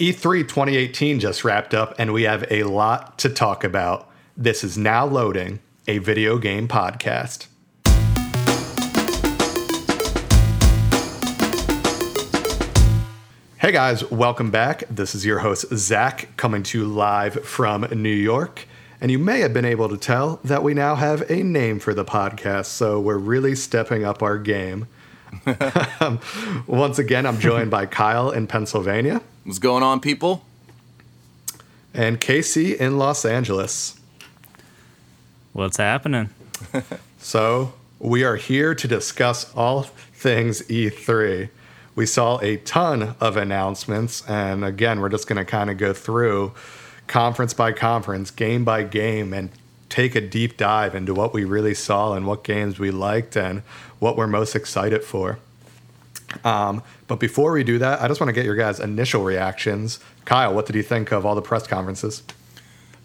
E3 2018 just wrapped up, and we have a lot to talk about. This is now loading a video game podcast. Hey guys, welcome back. This is your host, Zach, coming to you live from New York. And you may have been able to tell that we now have a name for the podcast, so we're really stepping up our game. Once again, I'm joined by Kyle in Pennsylvania. What's going on, people? And Casey in Los Angeles. What's happening? so, we are here to discuss all things E3 we saw a ton of announcements. And again, we're just going to kind of go through conference by conference, game by game, and take a deep dive into what we really saw and what games we liked and what we're most excited for. Um, but before we do that, I just want to get your guys' initial reactions. Kyle, what did you think of all the press conferences?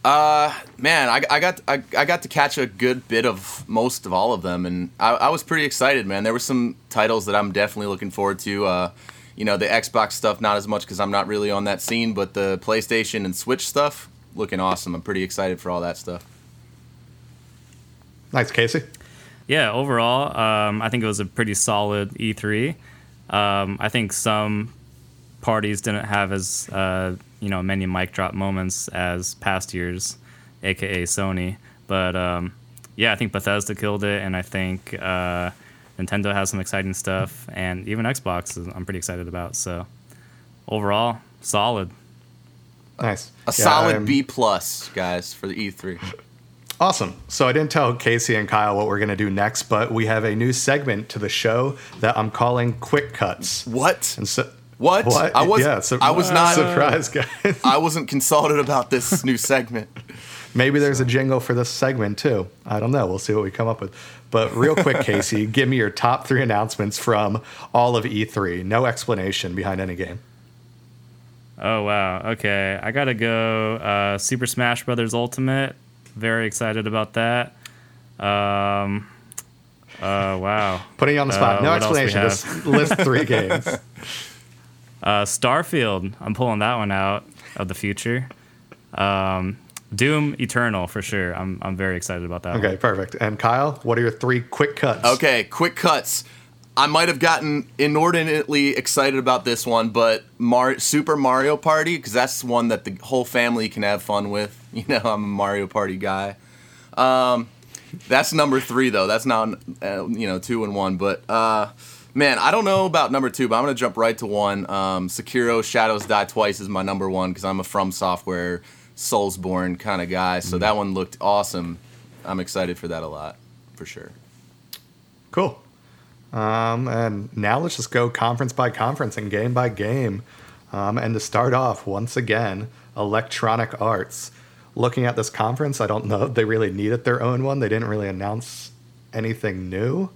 Uh, man, I, I got I, I got to catch a good bit of most of all of them, and I, I was pretty excited, man. There were some titles that I'm definitely looking forward to. Uh, you know, the Xbox stuff not as much because I'm not really on that scene, but the PlayStation and Switch stuff looking awesome. I'm pretty excited for all that stuff. Nice, Casey. Yeah, overall, um, I think it was a pretty solid E3. Um, I think some parties didn't have as uh, you know many mic drop moments as past years, aka Sony. But um, yeah, I think Bethesda killed it, and I think uh, Nintendo has some exciting stuff, and even Xbox I'm pretty excited about. So overall, solid. Nice. A yeah, solid I'm... B plus, guys, for the E3. Awesome. So I didn't tell Casey and Kyle what we're going to do next, but we have a new segment to the show that I'm calling Quick Cuts. What? And so what? what? I was yeah, I was not surprised, guys. I wasn't consulted about this new segment. Maybe there's so. a jingle for this segment too. I don't know. We'll see what we come up with. But real quick, Casey, give me your top three announcements from all of E3. No explanation behind any game. Oh wow. Okay, I gotta go. Uh, Super Smash Brothers Ultimate. Very excited about that. Um. Uh, wow. Putting you on the spot. Uh, no explanation. Just list three games. Uh, Starfield, I'm pulling that one out of the future. Um, Doom Eternal for sure. I'm I'm very excited about that. Okay, one. perfect. And Kyle, what are your three quick cuts? Okay, quick cuts. I might have gotten inordinately excited about this one, but Mar- Super Mario Party because that's one that the whole family can have fun with. You know, I'm a Mario Party guy. Um, that's number three though. That's not uh, you know two and one, but. Uh, Man, I don't know about number two, but I'm gonna jump right to one. Um, Sekiro: Shadows Die Twice is my number one because I'm a From Software, Soulsborne kind of guy. So mm. that one looked awesome. I'm excited for that a lot, for sure. Cool. Um, and now let's just go conference by conference and game by game. Um, and to start off, once again, Electronic Arts. Looking at this conference, I don't know if they really needed their own one. They didn't really announce anything new.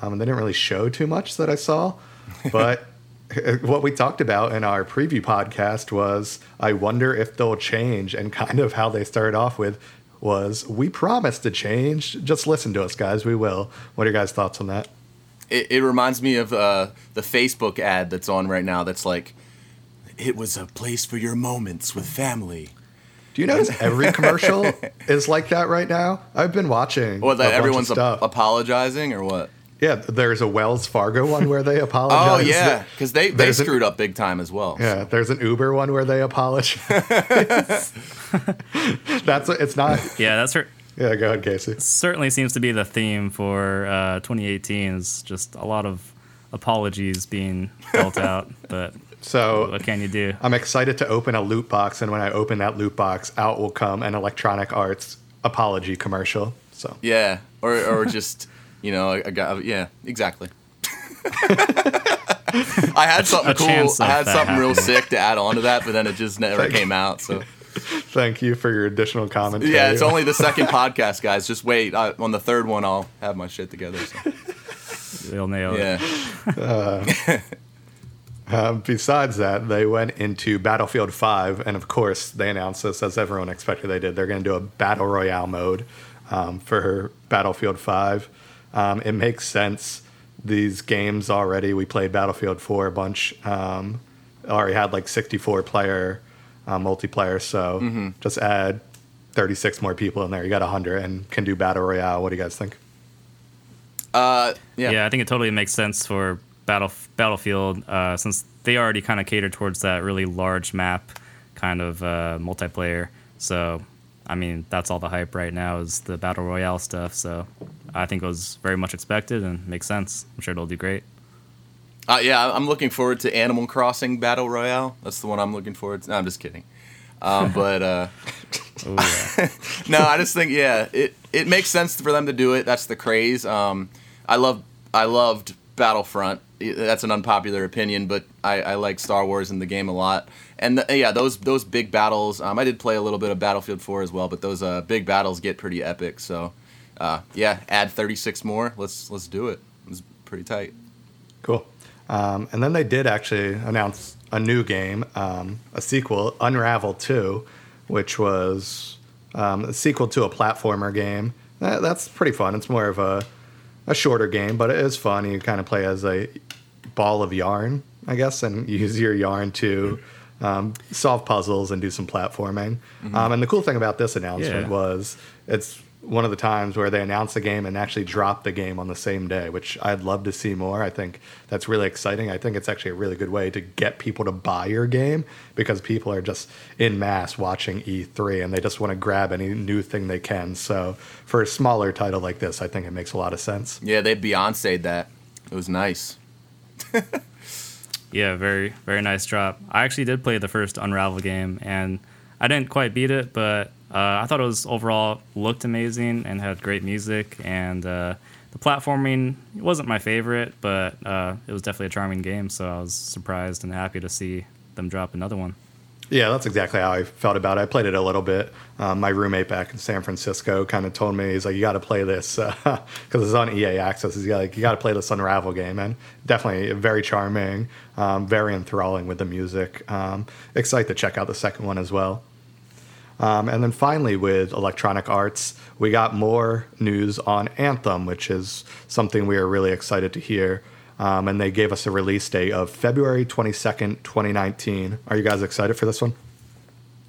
Um, and they didn't really show too much that I saw, but what we talked about in our preview podcast was I wonder if they'll change, and kind of how they started off with was we promise to change. Just listen to us, guys. We will. What are your guys' thoughts on that? It, it reminds me of uh, the Facebook ad that's on right now. That's like, it was a place for your moments with family. Do you notice every commercial is like that right now? I've been watching. What that everyone's a- apologizing or what? Yeah, there's a Wells Fargo one where they apologize. oh yeah, because they they screwed an, up big time as well. Yeah, so. there's an Uber one where they apologize. that's it's not. Yeah, that's her. Yeah, go ahead, Casey. Certainly seems to be the theme for uh, 2018 is just a lot of apologies being dealt out, but so what can you do? I'm excited to open a loot box, and when I open that loot box, out will come an Electronic Arts apology commercial. So yeah, or or just you know, I, I got yeah, exactly. I had something a cool. I had something real sick to add on to that, but then it just never came out. So. Thank you for your additional commentary. Yeah, it's only the second podcast, guys. Just wait. I, on the third one, I'll have my shit together. So. They'll nail yeah. it. Uh, uh, besides that, they went into Battlefield 5, and of course, they announced this as everyone expected they did. They're going to do a battle royale mode um, for Battlefield 5. Um, it makes sense. These games already, we played Battlefield 4 a bunch. Um, already had like 64 player uh, multiplayer. So Mm-hmm. just add 36 more people in there. You got 100 and can do battle royale. What do you guys think? Uh, yeah. Yeah. I think it totally makes sense for Battle Battlefield uh, since they already kind of cater towards that really large map kind of uh, multiplayer. So, I mean, that's all the hype right now is the battle royale stuff. So, I think it was very much expected and makes sense. I'm sure it'll do great. Uh, yeah, I'm looking forward to Animal Crossing Battle Royale. That's the one I'm looking forward to. No, I'm just kidding. Um, but uh, Ooh, yeah. no, I just think yeah, it it makes sense for them to do it. That's the craze. Um, I love I loved Battlefront. That's an unpopular opinion, but I, I like Star Wars in the game a lot. And the, yeah, those those big battles. Um, I did play a little bit of Battlefield 4 as well, but those uh, big battles get pretty epic. So uh, yeah, add 36 more. Let's let's do it. It's pretty tight. Cool. Um, and then they did actually announce a new game, um, a sequel, Unravel 2, which was um, a sequel to a platformer game. That, that's pretty fun. It's more of a, a shorter game, but it is fun. You kind of play as a ball of yarn, I guess, and use your yarn to um, solve puzzles and do some platforming. Um, and the cool thing about this announcement Yeah. was it's one of the times where they announce the game and actually drop the game on the same day, which I'd love to see more. I think that's really exciting. I think it's actually a really good way to get people to buy your game because people are just in mass watching E3 and they just want to grab any new thing they can. So for a smaller title like this, I think it makes a lot of sense. Yeah, they Beyonce'd that. It was nice. Yeah, very very nice drop. I actually did play the first Unravel game, and I didn't quite beat it, but uh, I thought it was overall looked amazing and had great music, and uh, the platforming wasn't my favorite, but uh, it was definitely a charming game. So I was surprised and happy to see them drop another one. Yeah, that's exactly how I felt about it. I played it a little bit. Um, my roommate back in San Francisco kind of told me he's like, "You got to play this because it's on EA Access." He's like, "You got to play this Unravel game," and definitely very charming, um, very enthralling with the music. Um, excited to check out the second one as well. Um, and then finally, with Electronic Arts, we got more news on Anthem, which is something we are really excited to hear. Um, and they gave us a release date of February 22nd, 2019. Are you guys excited for this one?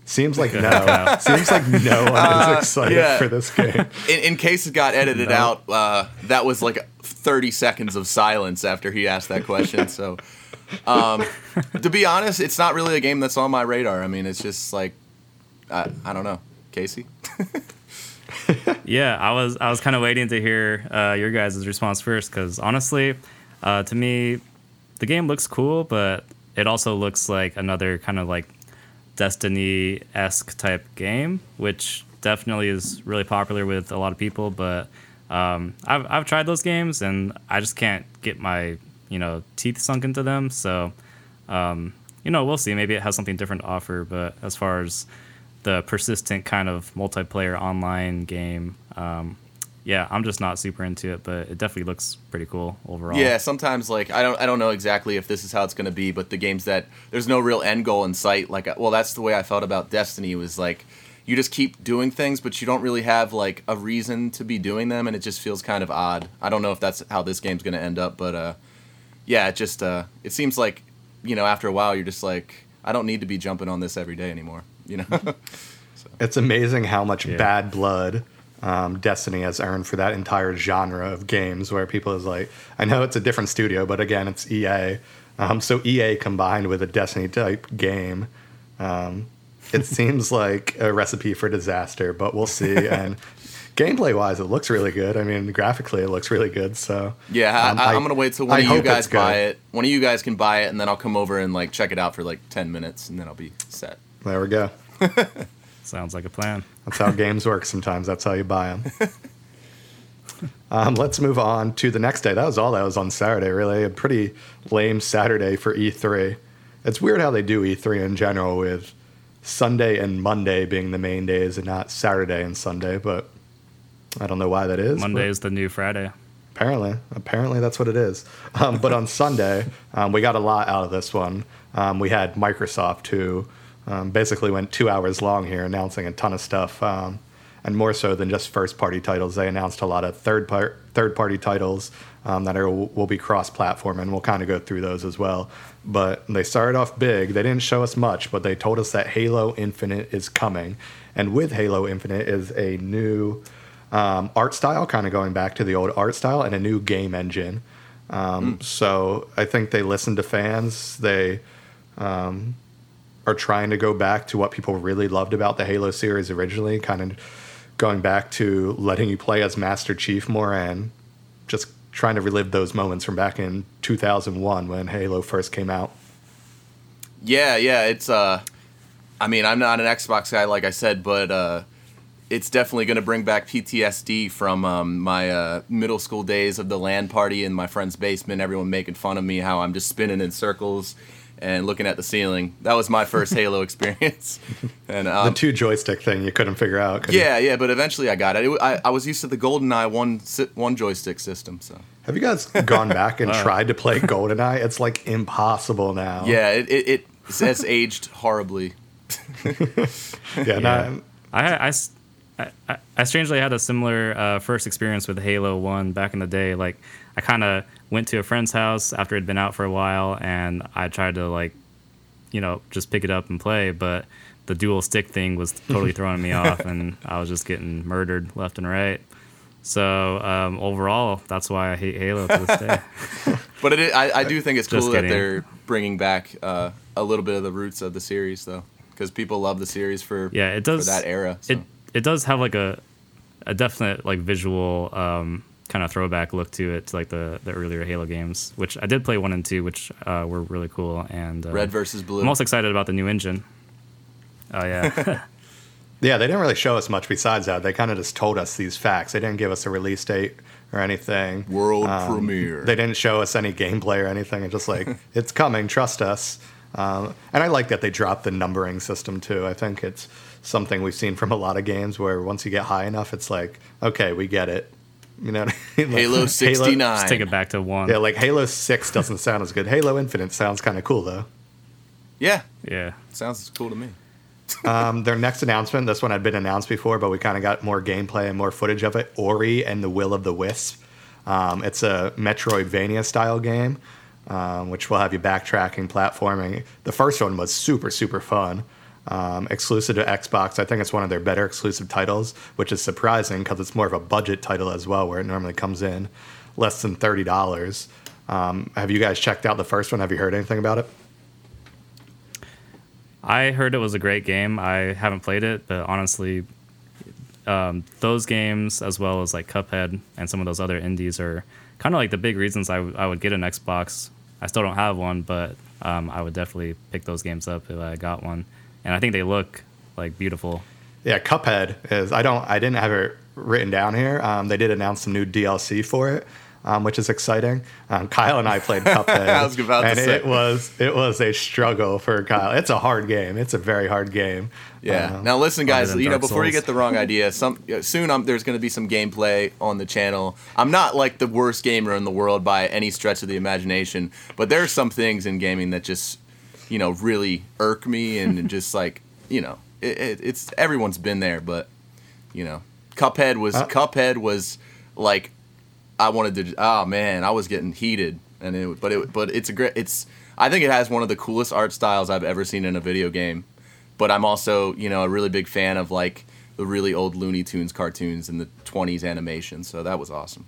Seems like no. Seems like no one is excited yeah. for this game. In, in case it got edited No. out, uh, that was like 30 seconds of silence after he asked that question. so, um, to be honest, it's not really a game that's on my radar. I mean, it's just like, I, I don't know. Casey? Yeah, I was I was kind of waiting to hear uh, your guys' response first because honestly, uh, to me, the game looks cool, but it also looks like another kind of like Destiny esque type game, which definitely is really popular with a lot of people. But um, I've I've tried those games and I just can't get my you know teeth sunk into them. So um, you know we'll see. Maybe it has something different to offer. But as far as the persistent kind of multiplayer online game. Um, yeah, I'm just not super into it, but it definitely looks pretty cool overall. Yeah, sometimes like I don't I don't know exactly if this is how it's going to be, but the games that there's no real end goal in sight. Like, well, that's the way I felt about Destiny was like you just keep doing things, but you don't really have like a reason to be doing them, and it just feels kind of odd. I don't know if that's how this game's going to end up, but uh, yeah, it just uh, it seems like you know after a while you're just like I don't need to be jumping on this every day anymore. You know. It's amazing how much Yeah. bad blood um, Destiny has earned for that entire genre of games where people is like, I know it's a different studio, but again, it's EA. Um, so EA combined with a Destiny type game, um, it seems like a recipe for disaster, but we'll see. And gameplay wise, it looks really good. I mean, graphically, it looks really good. So Yeah, um, I, I'm gonna wait till one I of you guys buy it. One of you guys can buy it, and then I'll come over and like check it out for like ten minutes, and then I'll be set. There we go. Sounds like a plan. That's how games work sometimes. That's how you buy them. Um, let's move on to the next day. That was all that was on Saturday, really. A pretty lame Saturday for E3. It's weird how they do E3 in general with Sunday and Monday being the main days and not Saturday and Sunday, but I don't know why that is. Monday is the new Friday. Apparently, apparently that's what it is. Um, but on Sunday, um, we got a lot out of this one. Um, we had Microsoft who um, basically went two hours long here, announcing a ton of stuff. Um, and more so than just first party titles, they announced a lot of third part third party titles um, that are will be cross platform, and we'll kind of go through those as well. But they started off big. They didn't show us much, but they told us that Halo Infinite is coming, and with Halo Infinite is a new um, art style, kind of going back to the old art style, and a new game engine. Um, So I think they listened to fans. They um, are trying to go back to what people really loved about the Halo series originally, kind of going back to letting you play as Master Chief more and just trying to relive those moments from back in 2001 when Halo first came out. Yeah, yeah, it's uh I mean, I'm not an Xbox guy like I said, but uh it's definitely going to bring back PTSD from um, my uh, middle school days of the LAN party in my friend's basement. Everyone making fun of me, how I'm just spinning in circles and looking at the ceiling. That was my first Halo experience. And um, the two joystick thing you couldn't figure out. could you? yeah, yeah, but eventually I got it. it I, I was used to the GoldenEye one one joystick system, so Have you guys gone back and tried to play GoldenEye? It's like impossible now. yeah, it it, it has aged horribly. Yeah. not- I, I s- I- I- I strangely had a similar uh, first experience with Halo 1 back in the day. Like, I kind of went to a friend's house after it'd been out for a while, and I tried to, like, you know, just pick it up and play, but the dual stick thing was totally throwing me off, and I was just getting murdered left and right. So, um, overall, that's why I hate Halo to this day. But it, I, I do think it's cool that they're bringing back uh, a little bit of the roots of the series, though, because people love the series for Yeah, it for does. that era. So. It it does have like a a definite like visual um, kind of throwback look to it, to like the the earlier Halo games, which I did play one and two, which uh, were really cool. And uh, Red versus blue. I'm also excited about the new engine. Oh yeah, Yeah, they didn't really show us much besides that. They kind of just told us these facts. They didn't give us a release date or anything. World Um, premiere. They didn't show us any gameplay or anything. It's just like, it's coming, trust us. Um, and I like that they dropped the numbering system too. I think it's something we've seen from a lot of games where once you get high enough, it's like, okay, we get it. You know, I mean? Like, Halo 69. just take it back to one. yeah, like Halo 6 doesn't sound as good. Halo Infinite sounds kind of cool though. yeah, yeah. sounds cool to me. Um, their next announcement, this one had been announced before, but we kind of got more gameplay and more footage of it. Ori and the Will of the Wisp. Um, it's a Metroidvania style game, um, which will have you backtracking, platforming. The first one was super, super fun. Um, exclusive to Xbox. I think it's one of their better exclusive titles, which is surprising because it's more of a budget title as well, where it normally comes in less than $30. Um, have you guys checked out the first one? Have you heard anything about it? I heard it was a great game. I haven't played it, but honestly, um, those games as well as like Cuphead and some of those other indies are kind of like the big reasons I, w- I would get an Xbox. I still don't have one, but um, I would definitely pick those games up if I got one. And I think they look like beautiful. Yeah, Cuphead is. I don't. I didn't have it written down here. Um, they did announce some new DLC for it, um, which is exciting. Um, Kyle and I played Cuphead, I was about to and say. it was it was a struggle for Kyle. It's a hard game. It's a very hard game. Yeah. Um, now listen, guys. than You know, Dark before you get the wrong idea, some soon um, there's going to be some gameplay on the channel. I'm not like the worst gamer in the world by any stretch of the imagination, but there are some things in gaming that just, you know, really irk me and just like, you know, it, it, it's everyone's been there, but you know, Cuphead was Uh. Cuphead was like, I wanted to. Oh man, I was getting heated, and it, but it, but it's a great. It's I think it has one of the coolest art styles I've ever seen in a video game but I'm also, you know, a really big fan of like the really old Looney Tunes cartoons and the 20s animation. So that was awesome.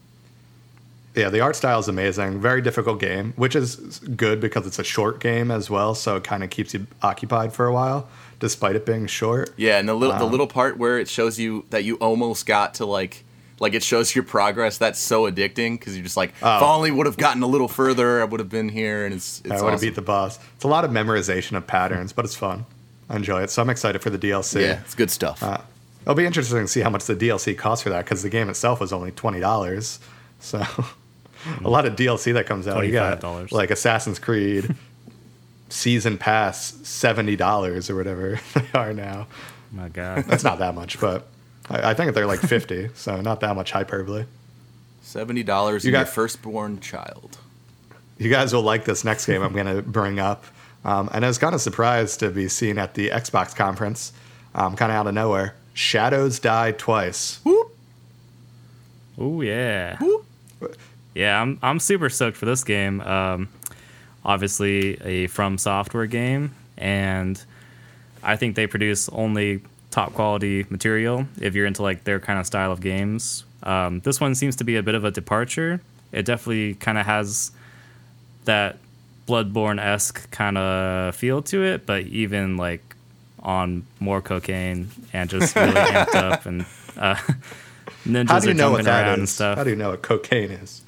Yeah, the art style is amazing. Very difficult game, which is good because it's a short game as well, so it kind of keeps you occupied for a while, despite it being short. Yeah, and the little the little part where it shows you that you almost got to like like it shows your progress. That's so addicting because you're just like, if I Oh. only would have gotten a little further, I would have been here, and it's it's I would have awesome. beat the boss. It's a lot of memorization of patterns, but it's fun. I enjoy it, so I'm excited for the DLC. yeah, it's good stuff. Uh, it'll be interesting to see how much the DLC costs for that because the game itself was only twenty dollars. So a lot of DLC that comes out. You got $25. like Assassin's Creed season pass seventy dollars or whatever they are now. My God. That's not that much, but I, I think they're like fifty, so not that much hyperbole. Seventy dollars you in your got- firstborn child. You guys will like this next game I'm going to bring up. Um, and I was kind of surprised to be seen at the Xbox conference, um, kind of out of nowhere. Shadows Die Twice. Ooh. Oh yeah. Yeah, I'm I'm super stoked for this game. Um, obviously a From Software game, and I think they produce only top quality material if you're into like their kind of style of games. Um, this one seems to be a bit of a departure. It definitely kind of has that Bloodborne esque kind of feel to it, but even like on more cocaine and just really amped up and uh, ninjas How do you are know what that is? and stuff. How do you know what cocaine is?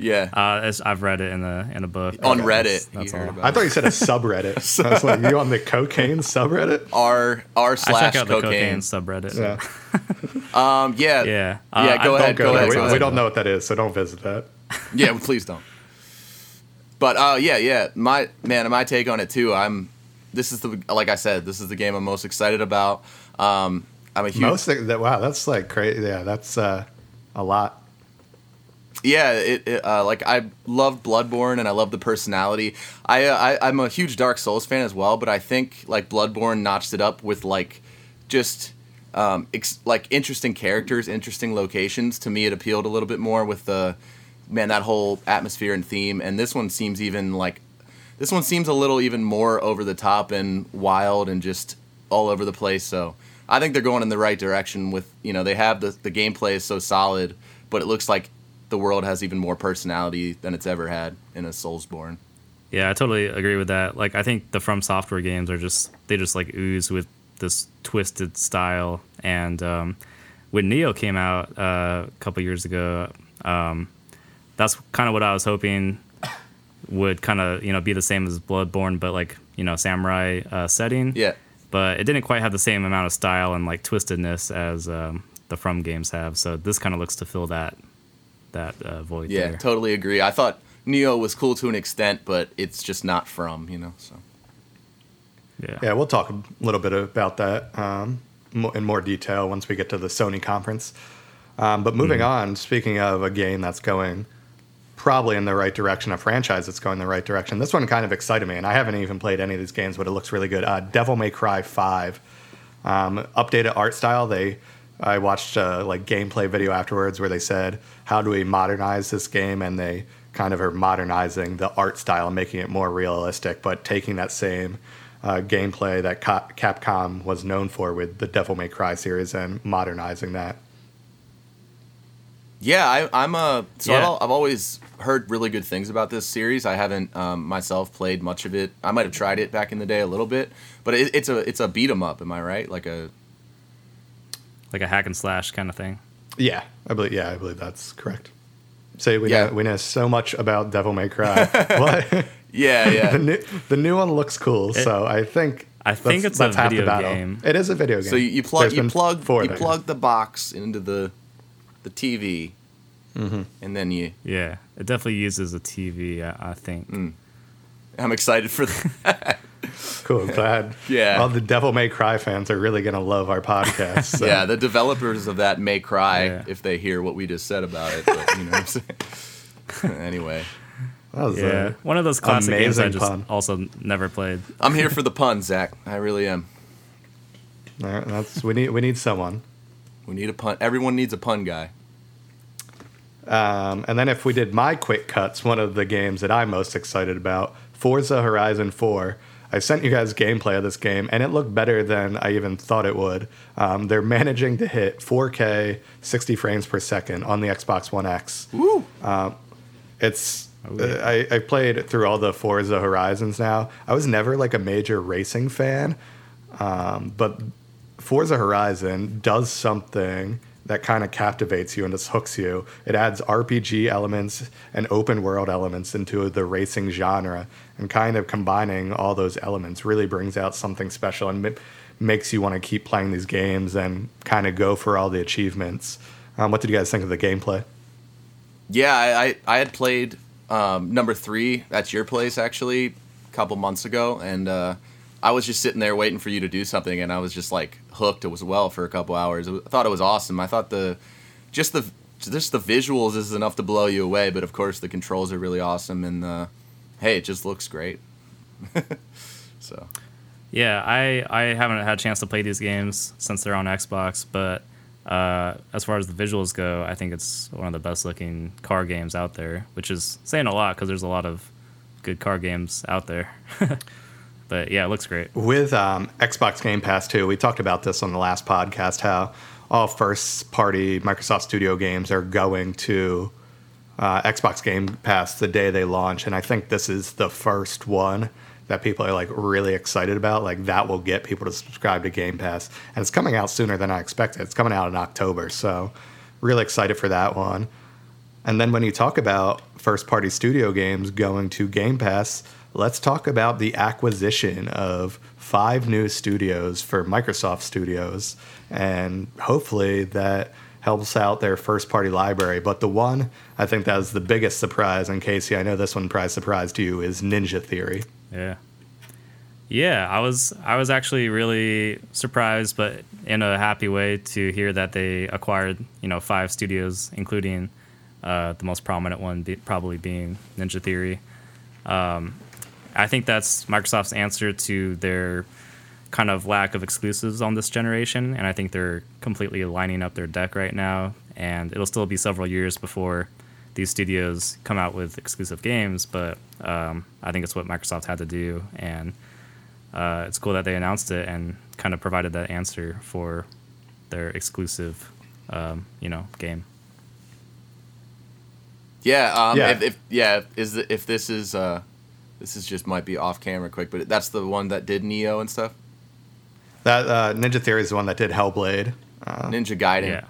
Yeah. Uh, it's- I've read it in the in a book. On That's- Reddit, that's you all. about I thought you said a subreddit. I was like, you on the cocaine subreddit? R R slash check out the cocaine cocaine. subreddit. Yeah. Um. Yeah. Yeah. Yeah. Uh, I Go don't ahead. Go Go there. ahead. We, go we don't know what that is, so don't visit that. Yeah. Please don't. But uh, yeah, yeah. My man, my take on it too. I'm. This is the like I said. This is the game I'm most excited about. Um. I'm a huge. Most of that, wow, that's like crazy. Yeah, that's uh, a lot. Yeah, it, it uh, like I love Bloodborne and I love the personality. I, uh, I I'm a huge Dark Souls fan as well, but I think like Bloodborne notched it up with like just um ex- like interesting characters, interesting locations. To me, it appealed a little bit more with the man that whole atmosphere and theme. And this one seems even like this one seems a little even more over the top and wild and just all over the place. So I think they're going in the right direction with you know they have the the gameplay is so solid, but it looks like the world has even more personality than it's ever had in a Soulsborne. Yeah, I totally agree with that. Like, I think the From Software games are just they just like ooze with this twisted style. And um, when Nioh came out uh, a couple years ago, um, that's kind of what I was hoping would kind of you know be the same as Bloodborne, but like you know samurai uh, setting. Yeah, But it didn't quite have the same amount of style and like twistedness as um, the From games have. So this kind of looks to fill that that uh, void yeah, there. totally agree. I thought Nioh was cool to an extent, but it's just not from you know. So yeah. Yeah, we'll talk a little bit about that um, in more detail once we get to the Sony conference. Um, but moving on, speaking of a game that's going probably in the right direction, a franchise that's going the right direction, this one kind of excited me, and I haven't even played any of these games, but it looks really good. Uh, Devil May Cry 5. Um, updated art style. They, I watched a like gameplay video afterwards where they said, "How do we modernize this game?" And they kind of are modernizing the art style, making it more realistic, but taking that same uh, gameplay that Ca- Capcom was known for with the Devil May Cry series and modernizing that. yeah, I, I'm a so I've, I've always heard really good things about this series. I haven't um, myself played much of it. I might have tried it back in the day a little bit, but it, it's a it's a beat 'em up. Am I right? Like a Like a hack and slash kind of thing. Yeah, I believe. Yeah, I believe that's correct. Say we Yeah. know we know so much about Devil May Cry. what? yeah, yeah. the new the new one looks cool, so I think I think that's- it's a that's half the video battle. game. It is a video game. So you, you plug There's you plug you there. plug the box into the the TV, Mm-hmm. and then you. Yeah, it definitely uses a TV. I, I think. Mm. I'm excited for the, Cool. Glad. Yeah. All the Devil May Cry fans are really gonna love our podcast. so. yeah. The developers of that may cry Yeah. if they hear what we just said about it. But you know what I'm saying. anyway, That was, Yeah, uh, one of those classic games I just pun. also never played. I'm here for the pun, Zach. I really am. all right, that's we need we need someone. We need a pun. Everyone needs a pun guy. Um, and then if we did my quick cuts, one of the games that I'm most excited about, Forza Horizon 4. I sent you guys gameplay of this game, and it looked better than I even thought it would. Um, they're managing to hit 4K, 60 frames per second on the Xbox One X. Woo! It's Oh, yeah. uh, I, I played through all the Forza Horizons now. I was never like a major racing fan, um, but Forza Horizon does something that kind of captivates you and just hooks you. It adds RPG elements and open world elements into the racing genre, and kind of combining all those elements really brings out something special and ma- makes you want to keep playing these games and kind of go for all the achievements. Um, what did you guys think of the gameplay? Yeah, I, I, I had played um, number three at your place actually a couple months ago, and uh, I was just sitting there waiting for you to do something, and I was just like hooked as well for a couple hours. I thought it was awesome. I thought the just the just the visuals is enough to blow you away, but of course the controls are really awesome, and uh, hey, it just looks great. so Yeah, I, I haven't had a chance to play these games since they're on Xbox, but uh, as far as the visuals go, I think it's one of the best looking car games out there, which is saying a lot because there's a lot of good car games out there. but yeah, it looks great. With um, Xbox Game Pass too, we talked about this on the last podcast. How all first party Microsoft Studio games are going to uh, Xbox Game Pass the day they launch, and I think this is the first one that people are like really excited about. Like that will get people to subscribe to Game Pass, and it's coming out sooner than I expected. It's coming out in October, so really excited for that one. And then when you talk about first party studio games going to Game Pass, let's talk about the acquisition of five new studios for Microsoft Studios, and hopefully that helps out their first party library. But the one I think that was the biggest surprise, and Casey, I know this one probably surprised you, is Ninja Theory. Yeah. Yeah, I was I was actually really surprised, but in a happy way to hear that they acquired you know five studios, including uh, the most prominent one be, probably being Ninja Theory. Um, I think that's Microsoft's answer to their kind of lack of exclusives on this generation, and I think they're completely lining up their deck right now. And it'll still be several years before these studios come out with exclusive games, but um, I think it's what Microsoft had to do, and uh, it's cool that they announced it and kind of provided that answer for their exclusive, um, you know, game. Yeah, um, Yeah. If, if yeah, is the, if this is uh, this is just might be off camera quick, but that's the one that did Nioh and stuff. That uh, Ninja Theory is the one that did Hellblade. Uh, Ninja Gaiden. Yeah,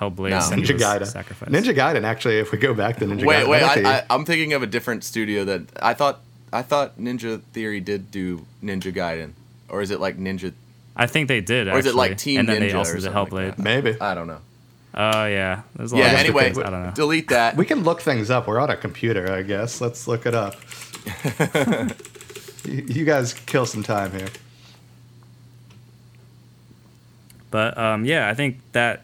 Hellblade, No. Ninja Gaiden. Sacrifice. Ninja Gaiden, actually, if we go back to Ninja Wait, Gaiden, wait, that actually- I, I, I'm thinking of a different studio that I thought I thought Ninja Theory did do Ninja Gaiden, or is it like Ninja? I think they did. Or is it like. Team And then Ninja they also or did something like Hellblade. maybe. I don't know. Oh yeah, there's a lot. Of stuff. Yeah. of Anyway, things, I don't know. delete that. We can look things up. We're on a computer, I guess. Let's look it up. you, you guys kill some time here. But um, yeah, I think that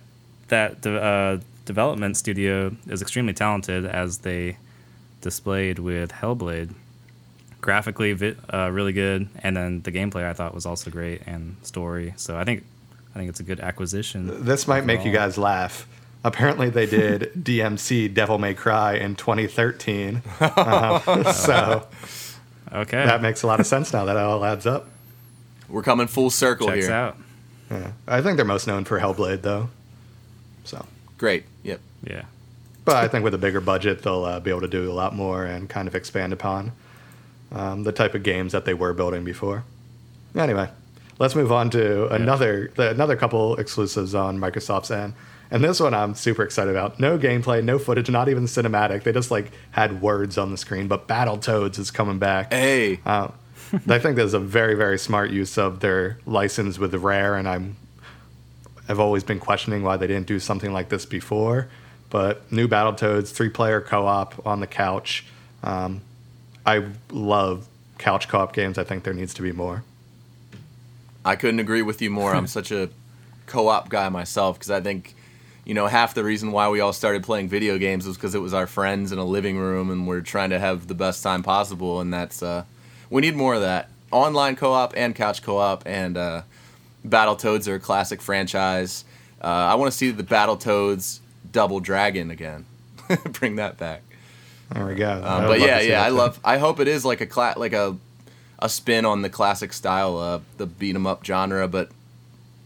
that de- uh, development studio is extremely talented, as they displayed with Hellblade. Graphically, vi- uh, really good, and then the gameplay I thought was also great, and story. So I think I think it's a good acquisition. This might make you guys laugh. Apparently, they did DMC Devil May Cry in 2013. Uh, so Okay, that makes a lot of sense now that all adds up. We're coming full circle checks here. out. Yeah. I think they're most known for Hellblade, though. So, Great. Yep. Yeah, but I think with a bigger budget, they'll uh, be able to do a lot more and kind of expand upon um, the type of games that they were building before. Anyway, let's move on to another the, another couple exclusives on Microsoft's end. And this one I'm super excited about. No gameplay, no footage, not even cinematic. They just like had words on the screen. But Battletoads is coming back. Hey. Uh, I think that's a very very smart use of their license with Rare, and I'm I've always been questioning why they didn't do something like this before. But new Battletoads, three player co op on the couch. Um, I love couch co op games. I think there needs to be more. I couldn't agree with you more. I'm such a co-op guy myself because I think, you know, half the reason why we all started playing video games was because it was our friends in a living room and we're trying to have the best time possible. And that's uh, we need more of that online co-op and couch co-op. And uh, Battletoads are a classic franchise. Uh, I want to see the Battletoads Double Dragon again. Bring that back. There we go. Um, but yeah, yeah, I too. love. I hope it is like a cla- like a a spin on the classic style of the beat 'em up genre, but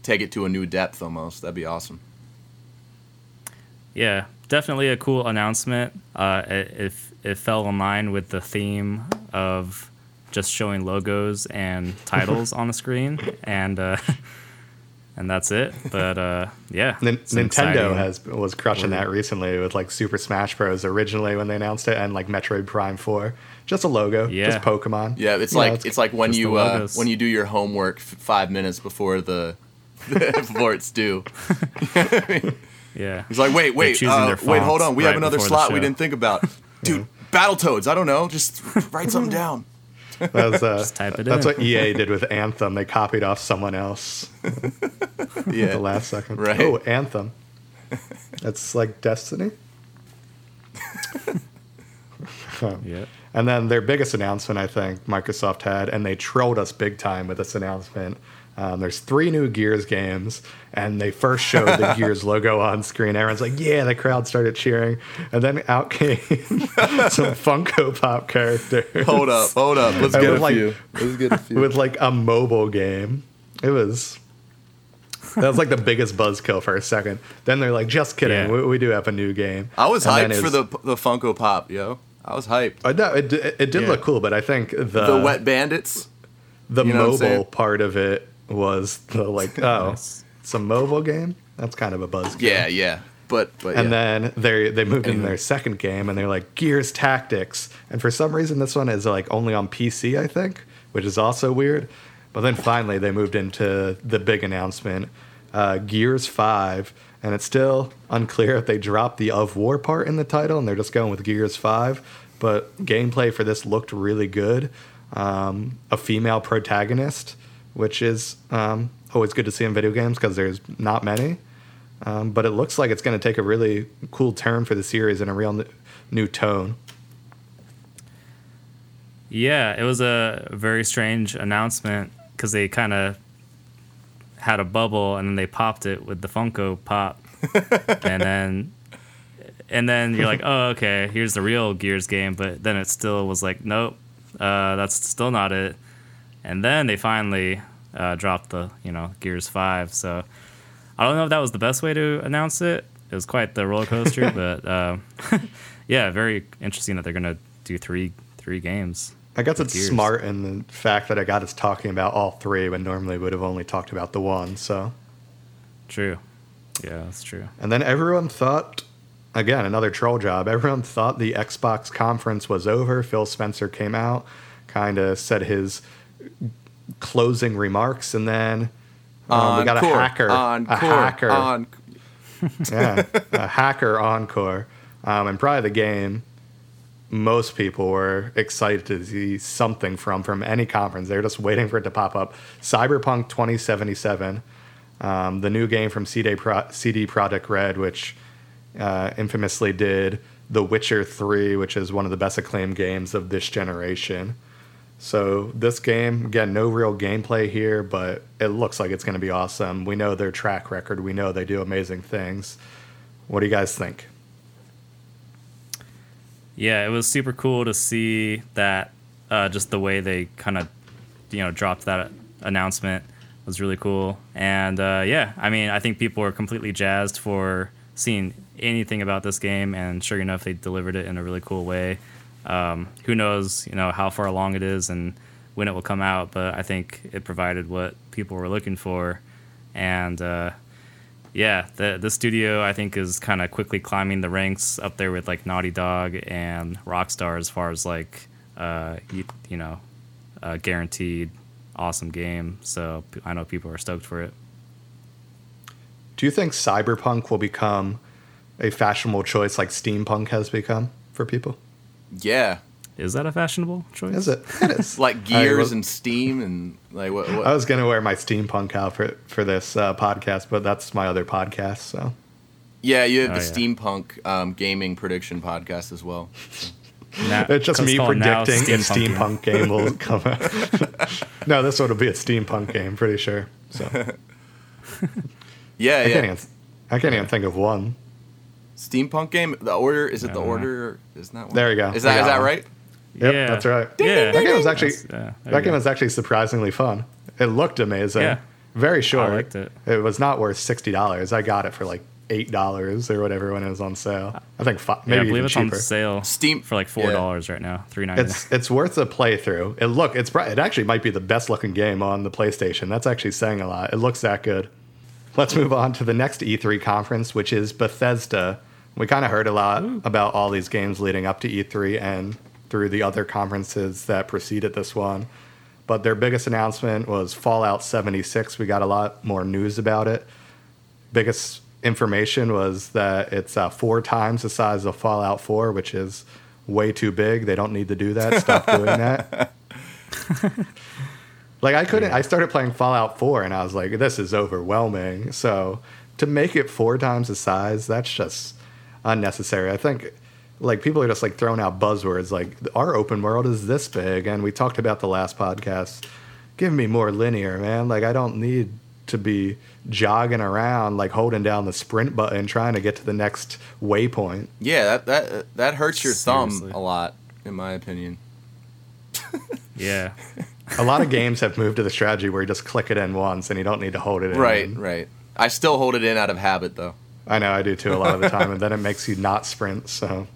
take it to a new depth almost. That'd be awesome. yeah, definitely a cool announcement. Uh, it, it it fell in line with the theme of just showing logos and titles on the screen, and uh, and that's it. But uh, yeah, Nin- it's an Nintendo has was crushing that recently with like Super Smash Bros. Originally when they announced it, and like Metroid Prime Four, just a logo, Yeah. just Pokemon. Yeah, it's You know, like it's, like when you uh, when you do your homework f- five minutes before the before it's due. yeah. He's like, wait, wait, uh, wait, hold on. We have another slot we didn't think about, dude. Battle Battletoads. I don't know. Just write something down. That was, uh, Just type it that's in. what EA did with Anthem. They copied off someone else Yeah. the last second. Right. Oh, Anthem. That's like Destiny. Yeah. And then their biggest announcement, I think, Microsoft had, and they trolled us big time with this announcement. Um, there's three new Gears games, and they first showed the Gears logo on screen. Everyone's like, "Yeah!" The crowd started cheering, and then out came some Funko Pop characters. Hold up, hold up. Let's get a like- few. Let's get a few. with like a mobile game. It was that was like the biggest buzzkill for a second. Then they're like, "Just kidding, Yeah. we, we do have a new game." I was And hyped for the the Funko Pop, yo. I was hyped. Uh, no, it, it, it did Yeah. look cool, but I think the the Wet Bandits. the you know what I'm saying? mobile part of it was the like, oh, Nice. it's a mobile game. That's kind of a buzzkill. Yeah, yeah. But but And yeah. then they they moved into their second game, and they're like Gears Tactics. And for some reason, this one is like only on PC, I think, which is also weird. But then finally, they moved into the big announcement, uh, Gears Five, and it's still unclear if they dropped the of war part in the title, and they're just going with Gears Five. But gameplay for this looked really good. Um, a female protagonist, which is um, always good to see in video games because there's not many. Um, but it looks like it's going to take a really cool turn for the series and a real n- new tone. Yeah, it was a very strange announcement because they kind of had a bubble and then they popped it with the Funko Pop, and then and then you're like, oh, okay, here's the real Gears game, but then it still was like, nope, uh, that's still not it. And then they finally uh, dropped the you know Gears Five. So I don't know if that was the best way to announce it. It was quite the roller coaster, but um, yeah, very interesting that they're gonna do three three games. I guess it's Gears. smart in the fact that I got us talking about all three when normally would have only talked about the one. So, True. Yeah, that's true. and then everyone thought, again, another troll job. Everyone thought the Xbox conference was over. Phil Spencer came out, kind of said his closing remarks, and then um, we got a hacker, Encore, a hacker, on- yeah, a hacker encore, um, and probably the game most people were excited to see something from from any conference. They're just waiting for it to pop up. Cyberpunk 2077, um, the new game from CD, Pro- CD Projekt Red, which uh, infamously did The Witcher 3, which is one of the best acclaimed games of this generation. So this game, again, no real gameplay here, but it looks like it's going to be awesome. We know their track record. We know they do amazing things. What do you guys think? Yeah, it was super cool to see that. Uh, just the way they kind of, you know, dropped that announcement was really cool. And uh, yeah, I mean, I think people were completely jazzed for seeing anything about this game, and sure enough, they delivered it in a really cool way. Um, who knows, you know, how far along it is and when it will come out, but I think it provided what people were looking for. And uh, yeah, the the studio I think is kind of quickly climbing the ranks up there with like Naughty Dog and Rockstar as far as like uh, you, you know, a guaranteed awesome game. So I know people are stoked for it. Do you think cyberpunk will become a fashionable choice like steampunk has become for people? yeah, Is that a fashionable choice? Is it? It is. like I gears was- and steam and like what? what I was gonna wear my steampunk outfit for this uh, podcast, but that's my other podcast. So yeah, you have Oh, the yeah. steampunk um, gaming prediction podcast as well. Now- it's just me predicting a Steampunk steampunk game will come out. no, this one will be a steampunk game, pretty sure. So Yeah, I can't yeah. even, I can't even think of one. Steampunk game. The order is it the order? Isn't that one? There you go. Is that We is got that right? Yep, Yeah. that's right. Yeah, That game was actually yeah, that game go. was actually surprisingly fun. It looked amazing. Yeah. Very short. I liked it. It was not worth sixty dollars. I got it for like eight dollars or whatever when it was on sale. I think five, yeah, I maybe believe even it's cheaper. on sale Steam- for like four dollars right now, three ninety nine. It's it's worth a playthrough. It look it's pri- it actually might be the best looking game on the PlayStation. That's actually saying a lot. It looks that good. Let's move on to the next E3 conference, which is Bethesda. We kind of heard a lot about all these games leading up to E3 and through the other conferences that preceded this one. But their biggest announcement was Fallout 76. We got a lot more news about it. Biggest information was that it's uh, four times the size of Fallout 4, which is way too big. They don't need to do that. Stop doing that. like I couldn't. I started playing Fallout 4, and I was like, "This is overwhelming." So to make it four times the size, that's just unnecessary. I think like people are just like throwing out buzzwords like our open world is this big and we talked about the last podcast give me more linear man like i don't need to be jogging around like holding down the sprint button trying to get to the next waypoint Yeah, that that that hurts your Seriously. thumb a lot, in my opinion. Yeah. a lot of games have moved to the strategy where you just click it in once and you don't need to hold it in Right, right. I still hold it in out of habit though. i know i do too a lot of the time and then it makes you not sprint so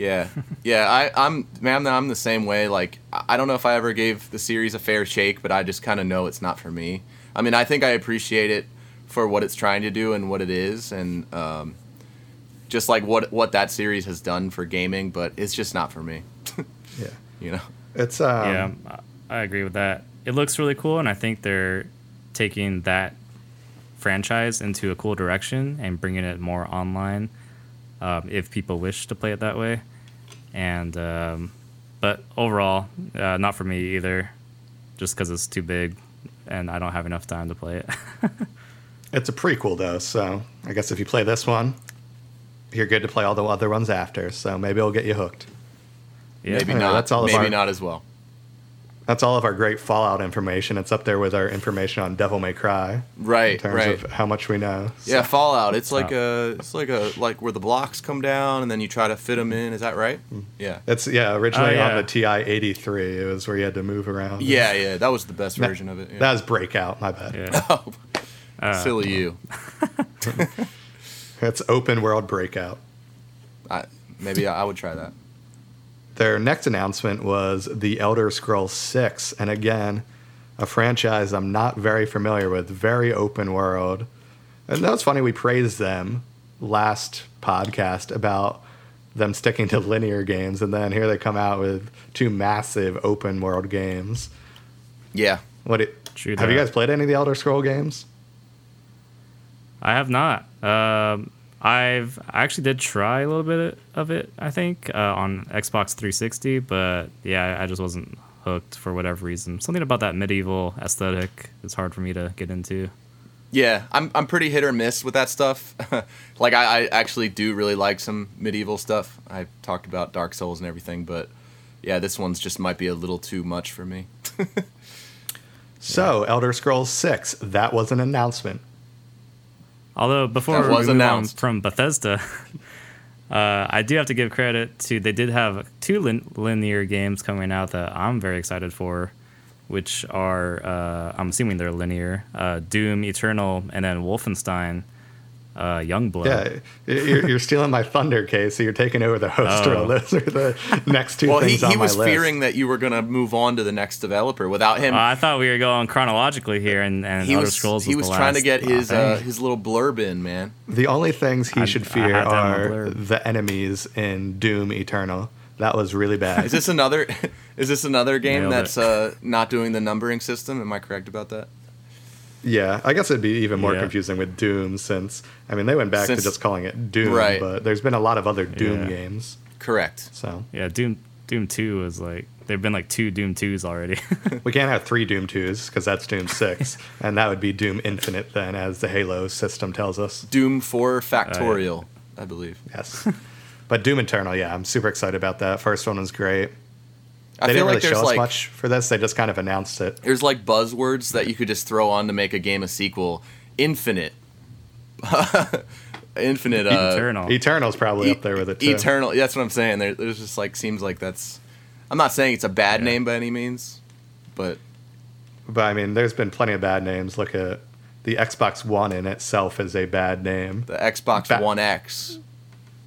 Yeah, yeah. I, I'm, man. I'm the same way. Like, I I don't know if I ever gave the series a fair shake, but I just kind of know it's not for me. I mean, I think I appreciate it for what it's trying to do and what it is, and um, just like what what that series has done for gaming. But it's just not for me. yeah You know. it's um yeah, I I agree with that. It looks really cool, and I think they're taking that franchise into a cool direction and bringing it more online um, if people wish to play it that way. And um, but overall, uh, not for me either, just because it's too big and I don't have enough time to play it. It's a prequel though, so I guess if you play this one, you're good to play all the other ones after. So maybe it'll get you hooked. yeah. maybe Yeah, not. that's all maybe our- not as well. That's all of our great Fallout information. It's up there with our information on Devil May Cry right? in terms right. of how much we know. So- Yeah, Fallout. It's like a, it's like a, like where the blocks come down and then you try to fit them in. Is that right? Hmm. Yeah. It's yeah, originally Oh, on the TI eighty three. It was where you had to move around. Yeah, yeah. That was the best That- version of it. Yeah. That was Breakout. My bad. yeah. oh, Uh, silly you. That's open world Breakout. I, maybe I, I would try that. Their next announcement was The Elder Scrolls 6, and again, a franchise I'm not very familiar with, very open world. And that was funny, we praised them last podcast about them sticking to linear games, and then here they come out with two massive open world games. Yeah. What it, have you guys played any of the Elder Scroll games? I have not. Um, I've I actually did try a little bit of it. I think uh, on Xbox 360, but yeah, I just wasn't hooked for whatever reason. Something about that medieval aesthetic is hard for me to get into. Yeah, I'm I'm pretty hit or miss with that stuff. like I, I actually do really like some medieval stuff. I talked about Dark Souls and everything, but yeah, this one's just might be a little too much for me. So, Elder Scrolls 6, that was an announcement. Although before That was on announced. from Bethesda, uh, I do have to give credit to they did have two lin- linear games coming out that I'm very excited for, which are uh, I'm assuming they're linear: uh, Doom Eternal and then Wolfenstein uh, Youngblood. Yeah, you're, you're stealing my thunder case, so you're taking over the host Oh. role. Those are the next two well, he, things on he was my list. fearing that you were gonna move on to the next developer without him. Uh, I thought we were going chronologically here, and, and he Elder was Scrolls he was, was the trying to get his thing. uh, his little blurb in, man. The only things he I- should fear had that on my are the enemies in Doom Eternal. That was really bad. Is this another? is this another game Nailed that's uh, not doing the numbering system? Am I correct about that? Yeah, I guess it'd be even more Yeah. confusing with Doom since I mean they went back Since- to just calling it Doom, Right. but there's been a lot of other Doom Yeah. games. Correct. So yeah, Doom Doom Two was like there've been like two Doom Twos already. we can't have three Doom twos because that's Doom six, and that would be Doom Infinite then, as the Halo system tells us. Doom Four Factorial, I believe. Yes. But Doom Eternal, yeah, I'm super excited about that. First one was great. I They feel didn't like really there's show us like much for this. They just kind of announced it. there's like buzzwords that you could just throw on to make a game a sequel. Infinite. Infinite. Uh, Eternal. Eternal's probably E- up there with it too. Eternal. That's what I'm saying. There, there's just like seems like that's. I'm not saying it's a bad Yeah. name by any means, but But I mean, there's been plenty of bad names. Look at the Xbox One in itself is a bad name. the Xbox Ba- One X.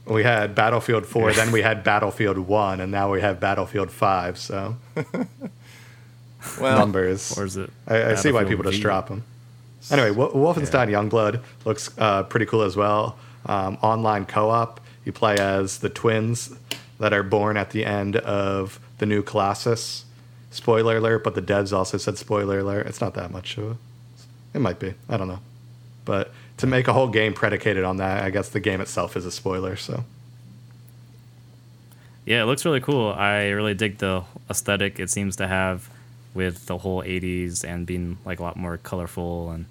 We had Battlefield 4, then we had Battlefield 1, and now we have Battlefield 5. So Well, numbers. or is it? I, I see why Battlefield people just drop them. Anyway, Wo- Wolfenstein Youngblood looks uh, pretty cool as well. Um, online co-op, you play as the twins that are born at the end of the new Colossus. Spoiler alert, but the devs also said spoiler alert. It's not that much of a. It might be. I don't know. But to make a whole game predicated on that, I guess the game itself is a spoiler. So Yeah, it looks really cool. I really dig the aesthetic it seems to have with the whole 80s and being like a lot more colorful and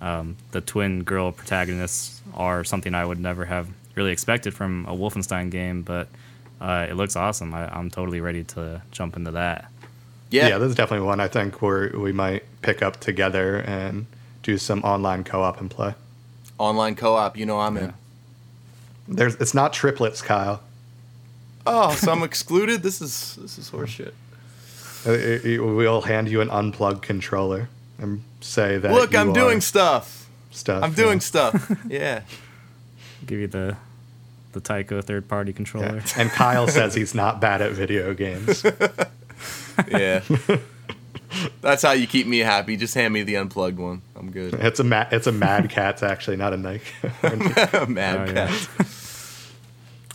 um, the twin girl protagonists are something I would never have really expected from a Wolfenstein game, but uh, it looks awesome. I, I'm totally ready to jump into that. Yeah. yeah, this is definitely one I think where we might pick up together and do some online co-op and play. Online co-op, you know I'm in. There's, it's not triplets, Kyle. Oh, so I'm excluded. This is this is horseshit. Uh, it- it- We'll hand you an unplugged controller and say that. Look, you I'm are doing stuff. stuff. I'm doing yeah. stuff. Yeah. Give you the the Tyco third party controller. Yeah. And Kyle says he's not bad at video games. Yeah. That's how you keep me happy. Just hand me the unplugged one. I'm good. It's a ma- it's a Mad Catz actually, not a Nike. Mad Oh, yeah. cat.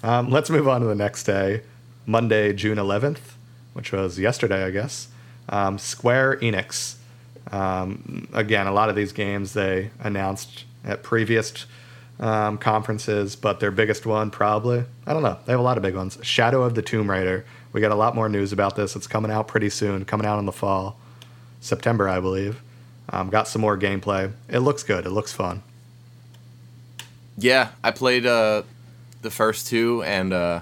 um, let's move on to the next day, Monday, June 11th, which was yesterday, I guess. Um, Square Enix. Um, again, a lot of these games they announced at previous um, conferences, but their biggest one probably, I don't know, they have a lot of big ones. Shadow of the Tomb Raider. We got a lot more news about this. It's coming out pretty soon, coming out in the fall, September, I believe. Um, got some more gameplay. It looks good. It looks fun. Yeah, I played uh, the first two, and uh,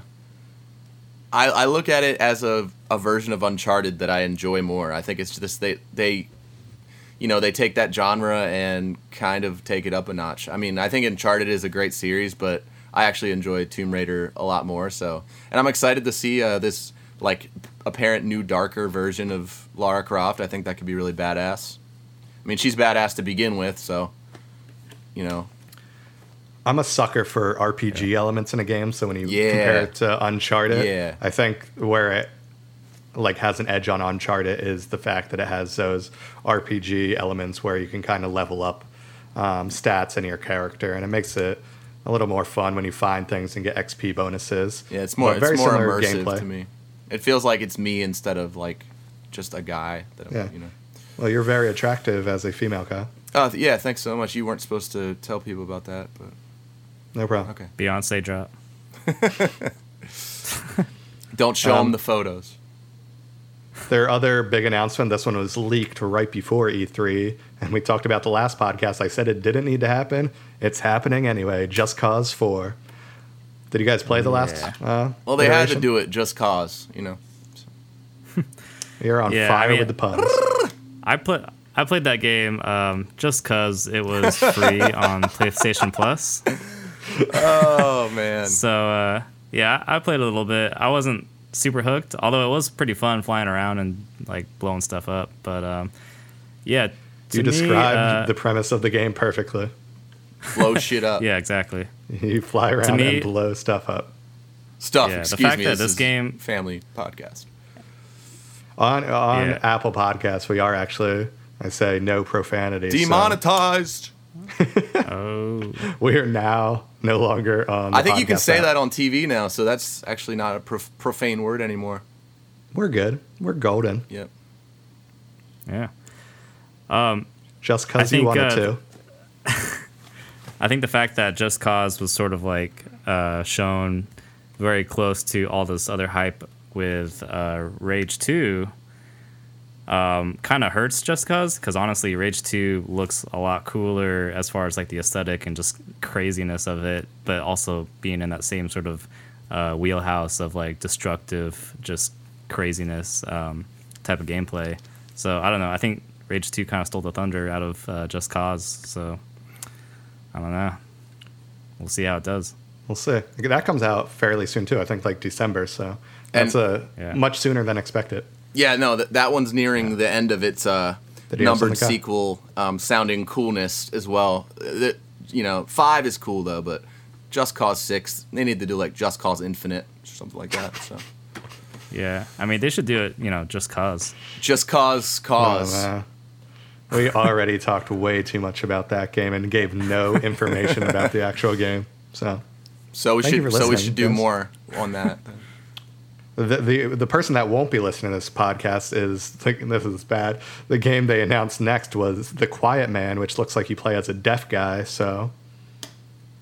I, I look at it as a, a version of Uncharted that I enjoy more. I think it's just they they, you know, they take that genre and kind of take it up a notch. I mean, I think Uncharted is a great series, but I actually enjoy Tomb Raider a lot more. So, and I'm excited to see uh, this like apparent new darker version of Lara Croft. I think that could be really badass. I mean, she's badass to begin with, so you know. I'm a sucker for RPG elements in a game, so when you Yeah. compare it to Uncharted, Yeah. I think where it like has an edge on Uncharted is the fact that it has those RPG elements where you can kind of level up um, stats in your character, and it makes it a little more fun when you find things and get XP bonuses. Yeah, it's more But very it's more immersive gameplay. to me. It feels like it's me instead of like just a guy that Yeah. you know. Well, you're very attractive as a female guy. Oh th- yeah, thanks so much. You weren't supposed to tell people about that, but No problem. okay. Beyonce drop. Don't show Um, them the photos. Their other big announcement, this one was leaked right before E3, and we talked about the last podcast. I said it didn't need to happen. It's happening anyway. Just Cause 4. Did you guys play the last? Yeah. Uh, Well, they had to do it just cause, you know. You're on Yeah, fire I mean- with the puns. I put I played that game um, just cause it was free on PlayStation Plus. Oh man. So uh, yeah, I played a little bit. I wasn't super hooked, although it was pretty fun flying around and like blowing stuff up. But um, yeah, to you me, described uh, the premise of the game perfectly. Blow shit up. yeah, exactly. You fly around me- and blow stuff up. Stuff. Yeah, the fact me. that this this is game- family podcast. On on Yeah. Apple Podcasts, we are actually I say no profanity. so Demonetized. Oh, we are now no longer on. The I think you can say app. that on TV now, so that's actually not a prof- profane word anymore. We're good. We're golden. Yep. yeah. Just I because you wanted uh, to. I think the fact that Just Cause was sort of like uh, shown very close to all this other hype with uh, Rage 2 um, kind of hurts Just Cause because honestly, Rage 2 looks a lot cooler as far as like the aesthetic and just craziness of it, but also being in that same sort of uh, wheelhouse of like destructive, just craziness um, type of gameplay. So I don't know. I think Rage 2 kind of stole the thunder out of uh, Just Cause. So I don't know. We'll see how it does. We'll see. That comes out fairly soon too. I think like December. So that's a Yeah. much sooner than expected. Yeah, no, that that one's nearing the end of its uh, The deal's on numbered sequel, um, sounding coolness as well. Uh, that- you know, five is cool though, but Just Cause Six, they need to do like Just Cause Infinite or something like that. So Yeah, I mean they should do it. You know, just cause. Just Cause Cause. Oh, man. We already talked way too much about that game and gave no information about the actual game. So so we Thank should so we should do guys. more on that. The, the the person that won't be listening to this podcast is thinking this is bad. The game they announced next was The Quiet Man, which looks like you play as a deaf guy. So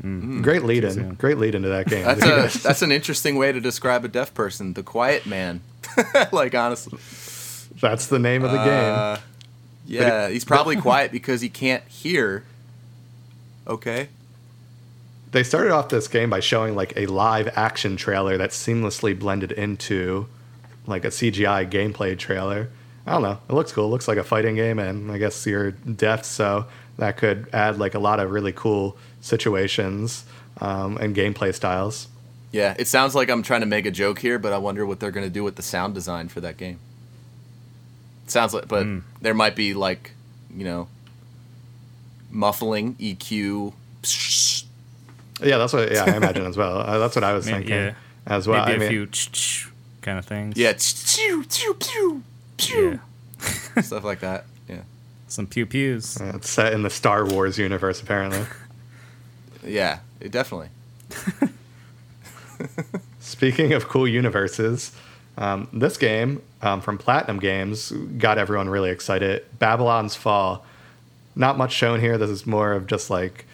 great lead in, soon. great lead into that game. That's a that's an interesting way to describe a deaf person. The quiet man. like honestly. That's the name of the game. Uh, yeah, he's probably quiet because he can't hear. Okay. They started off this game by showing like a live action trailer that seamlessly blended into like a CGI gameplay trailer. I don't know. It looks cool. It looks like a fighting game, and I guess you're deaf, so that could add like a lot of really cool situations um, and gameplay styles. Yeah, it sounds like I'm trying to make a joke here, but I wonder what they're going to do with the sound design for that game. It sounds like, but Mm. there might be like, you know, muffling, EQ. Yeah, that's what. Yeah, I imagine as well. Uh, that's what I was Maybe, thinking yeah. as well. Maybe I a mean, few ch-ch kind of things. Yeah, pew, pew, pew, pew, stuff like that. Yeah, Some pew pews. it's set in the Star Wars universe, apparently. yeah, it definitely. Speaking of cool universes, um, this game um, from Platinum Games got everyone really excited. Babylon's Fall. Not much shown here. This is more of just like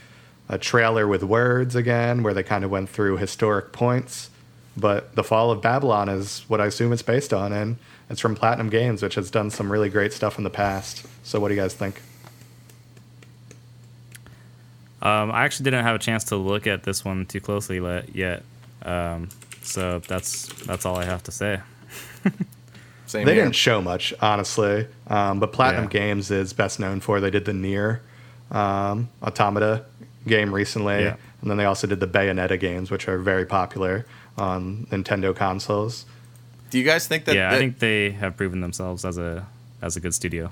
a trailer with words again, where they kind of went through historic points. But the Fall of Babylon is what I assume it's based on, and it's from Platinum Games, which has done some really great stuff in the past. So, what do you guys think? Um, I actually didn't have a chance to look at this one too closely yet. Um, so that's that's all I have to say. Same They here. didn't show much, honestly. Um, but Platinum Yeah. Games is best known for they did the Nier um, Automata game recently, Yeah. and then they also did the Bayonetta games, which are very popular on Nintendo consoles. Do you guys think that? yeah, that- I think they have proven themselves as a as a good studio.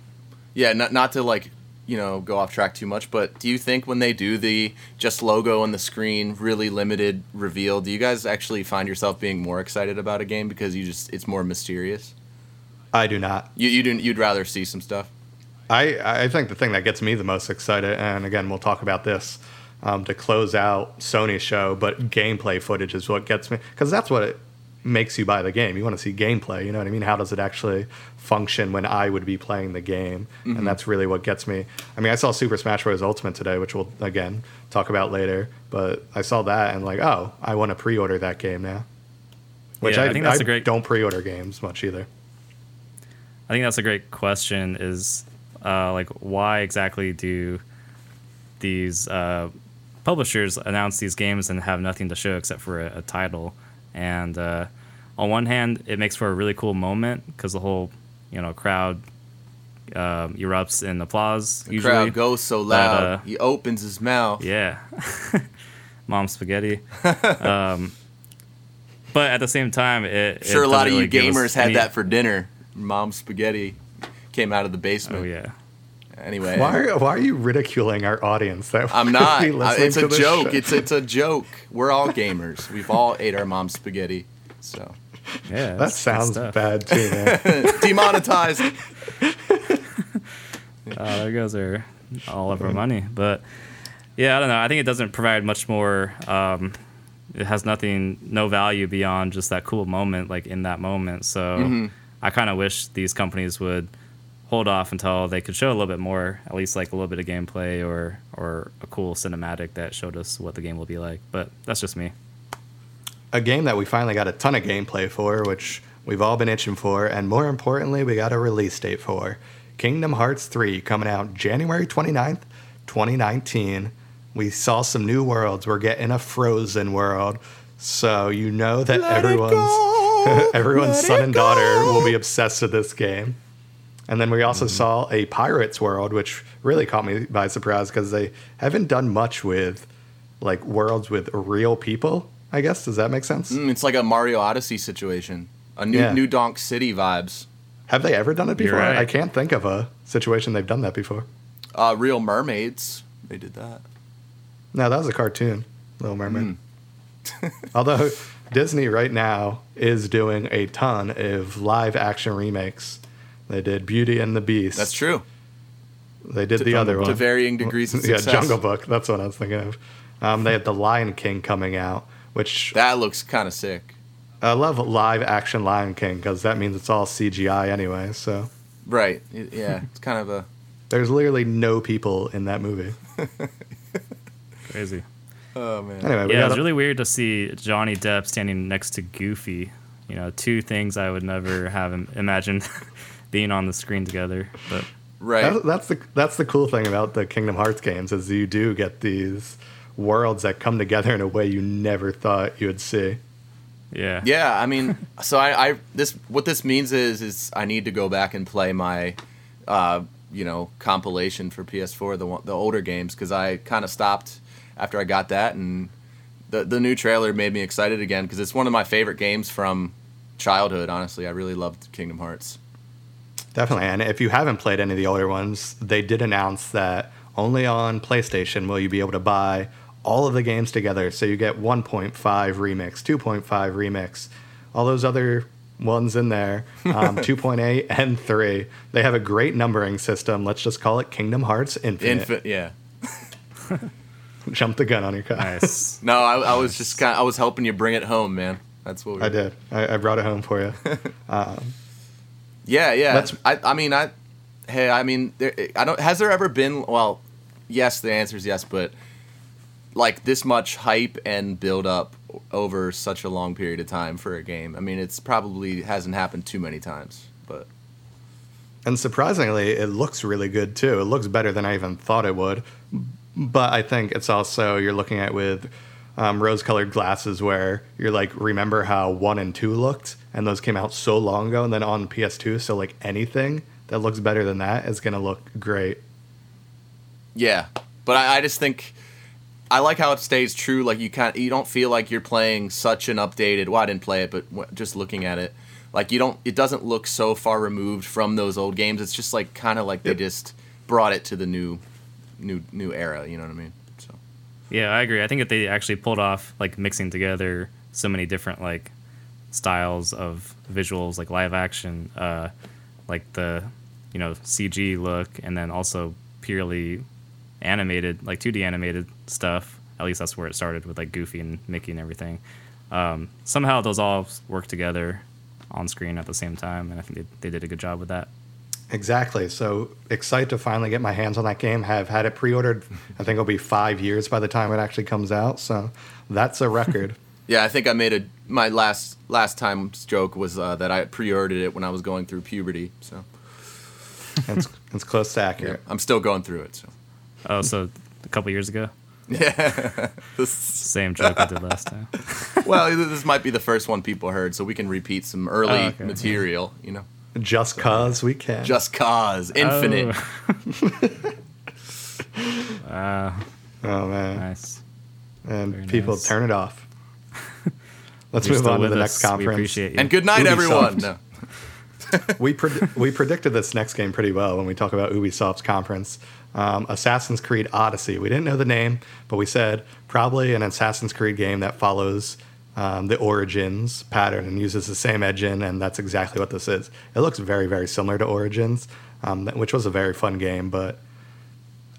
Yeah, not not to like you know go off track too much, but do you think when they do the just logo on the screen, really limited reveal, do you guys actually find yourself being more excited about a game because you just it's more mysterious? I do not. You you do you'd rather see some stuff. I, I think the thing that gets me the most excited, and again, we'll talk about this um, to close out Sony's show, but gameplay footage is what gets me because that's what it makes you buy the game. You want to see gameplay. You know what I mean? How does it actually function when I would be playing the game? And that's really what gets me. I mean, I saw Super Smash Bros. Ultimate today, which we'll again talk about later. But I saw that and like, oh, I want to pre-order that game now. Which Yeah, I, I think that's I a great- don't pre-order games much either. I think that's a great question. Is uh, like why exactly do these uh, publishers announce these games and have nothing to show except for a, a title? And uh, on one hand, it makes for a really cool moment because the whole you know crowd um, erupts in applause. The usually, crowd goes so loud, uh, he opens his mouth. yeah. Mom spaghetti. um, but at the same time, it sure, it a lot of you really us gamers had any- that for dinner. Mom spaghetti came out of the basement. Oh yeah. Anyway, Why are, why are you ridiculing our audience? That I'm not. be I- listening it's to a joke. show? It's it's a joke. We're all gamers. We've all ate our mom's spaghetti. So Yeah, That sounds bad too, man. demonetized. Oh, there goes our all of our money. But yeah, I don't know. I think it doesn't provide much more. Um, it has nothing, no value beyond just that cool moment, like in that moment. So Mm-hmm. I kind of wish these companies would hold off until they could show a little bit more, at least like a little bit of gameplay or or a cool cinematic that showed us what the game will be like. But that's just me. a game that we finally got a ton of gameplay for, which we've all been itching for, and more importantly, we got a release date for. Kingdom Hearts 3 coming out January 29th, 2019. We saw some new worlds. We're getting a frozen world. So you know that Let everyone's everyone's let son and daughter will be obsessed with this game. And then we also saw a Pirates world, which really caught me by surprise because they haven't done much with like worlds with real people. I guess does that make sense? Mm, it's like a Mario Odyssey situation. A new Yeah. New Donk City vibes. Have they ever done it before? right. I can't think of a situation they've done that before. Uh, Real Mermaids. They did that. No, that was a cartoon, Little Mermaid. Hmm. Although Disney right now is doing a ton of live action remakes. They did Beauty and the Beast. That's true. They did To- the other to one. varying degrees of yeah. Jungle Book. That's what I was thinking of. Um, they had The Lion King coming out, which That looks kind of sick. I love live action Lion King because that means it's all CGI anyway. So Right. Yeah. It's kind of a. there's literally no people in that movie. Crazy. Oh man. Anyway, we Yeah, got it's a- really weird to see Johnny Depp standing next to Goofy. You know, two things I would never have imagined being on the screen together. But Right. That's, that's the that's the cool thing about the Kingdom Hearts games is you do get these worlds that come together in a way you never thought you would see. Yeah. Yeah, I mean, so I, I this what this means is is I need to go back and play my, uh, you know, compilation for PS4 the the older games because I kind of stopped after I got that and the the new trailer made me excited again because it's one of my favorite games from childhood. Honestly, I really loved Kingdom Hearts. Definitely. And if you haven't played any of the older ones, they did announce that only on PlayStation will you be able to buy all of the games together. So you get 1.5 remix, 2.5 remix, all those other ones in there, um, 2.8 and 3. They have a great numbering system. Let's just call it Kingdom Hearts Infinite. Infant, yeah. Jump the gun on your car. Nice. No, I, I was just kind. I was helping you bring it home, man. That's what we I did. I, I brought it home for you. Yeah, yeah. Let's- I, I mean, I, hey, I mean, there, I don't. Has there ever been? Well, yes. The answer is yes, but like this much hype and build up over such a long period of time for a game. I mean, it's probably hasn't happened too many times, but And surprisingly, it looks really good too. It looks better than I even thought it would. But I think it's also you're looking at with um, rose-colored glasses, where you're like, remember how one and two looked, and those came out so long ago, and then on PS2, so like anything that looks better than that is gonna look great. yeah. But I, I just think I like how it stays true. Like you kind, you don't feel like you're playing such an updated. Well, I didn't play it, but just looking at it, like you don't. It doesn't look so far removed from those old games. It's just like kind of like Yep. they just brought it to the new, new, new era. You know what I mean? Yeah, I agree. I think that they actually pulled off like mixing together so many different like styles of visuals, like live action, uh, like the you know CG look, and then also purely animated, like 2D animated stuff. At least that's where it started with like Goofy and Mickey and everything. Um, somehow those all work together on screen at the same time, and I think they, they did a good job with that. Exactly. So excited to finally get my hands on that game. Have had it pre-ordered. I think it'll be five years by the time it actually comes out. So that's a record. Yeah, I think I made a my last last time's joke was uh, that I pre-ordered it when I was going through puberty. So it's, it's close to yeah, accurate. I'm still going through it. So Oh, so a couple years ago, yeah, same joke I did last time. well, this might be the first one people heard, so we can repeat some early Oh, okay. material. You know, Just cause we can. just cause infinite. Oh. Ah, oh man. nice. and Very people nice. turn it off. Let's You're move on to the us. next We conference. appreciate you. And good night, Ubisoft. everyone. No. we pred- we predicted this next game pretty well when we talk about Ubisoft's conference. Um, Assassin's Creed Odyssey. We didn't know the name, but we said probably an Assassin's Creed game that follows um, the Origins pattern and uses the same engine, and that's exactly what this is. It looks very very similar to Origins, um, which was a very fun game, but.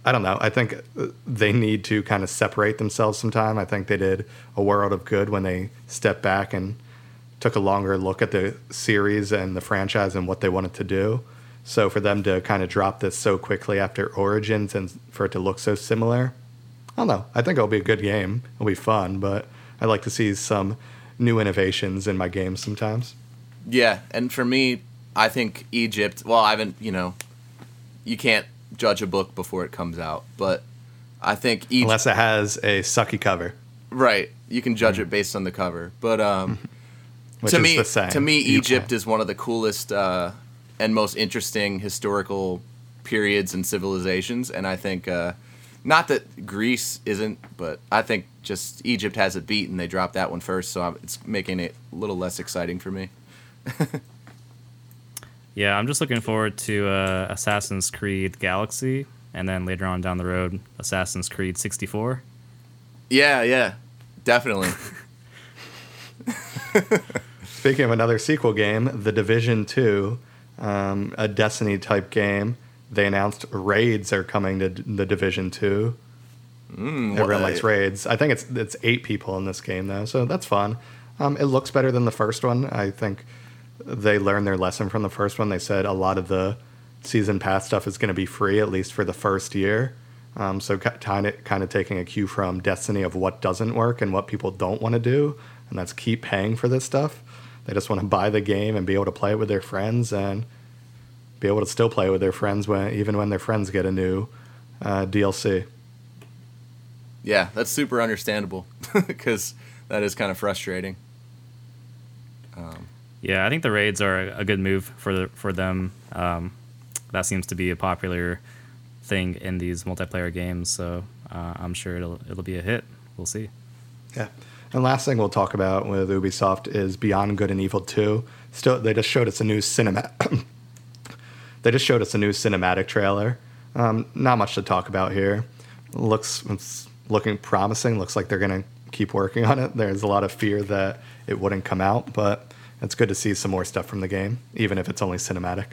I don't know. I think uh, they need to kind of separate themselves sometime. I think they did a world of good when they stepped back and took a longer look at the series and the franchise and what they wanted to do. So for them to kind of drop this so quickly after Origins and for it to look so similar, I don't know. I think it'll be a good game. It'll be fun, but I'd like to see some new innovations in my games sometimes. Yeah, and for me, I think Egypt. Well, I haven't. You know, you can't judge a book before it comes out, but I think Egypt. Unless it has a sucky cover, right, you can judge it based on the cover. But um, to me, to me, You Egypt can't- is one of the coolest uh, and most interesting historical periods and civilizations, and I think uh, not that Greece isn't, but I think just Egypt has it beat, and they dropped that one first, so I'm, it's making it a little less exciting for me. Yeah, I'm just looking forward to uh, Assassin's Creed Galaxy, and then later on down the road, Assassin's Creed 64. Yeah, yeah, definitely. Speaking of another sequel game, The Division 2, um, a Destiny type game, they announced raids are coming to D- The Division 2. Mm, Everyone likes raids. I think it's it's eight people in this game though, so that's fun. Um, it looks better than the first one. I think they learned their lesson from the first one. They said a lot of the season pass stuff is going to be free at least for the first year. Um, so kind of kind of taking a cue from Destiny of what doesn't work and what people don't want to do, and that's keep paying for this stuff. They just want to buy the game and be able to play it with their friends and be able to still play with their friends when even when their friends get a new uh, DLC. Yeah, that's super understandable because that is kind of frustrating. Yeah, I think the raids are a a good move for the, for them. Um, that seems to be a popular thing in these multiplayer games, so uh, I'm sure it'll it'll be a hit. We'll see. Yeah. And last thing we'll talk about with Ubisoft is Beyond Good and Evil 2. Still, they just showed us a new cinema. They just showed us a new cinematic trailer. Um, not much to talk about here. Looks it's looking promising. Looks like they're gonna keep working on it. There's a lot of fear that it wouldn't come out, but it's good to see some more stuff from the game, even if it's only cinematic.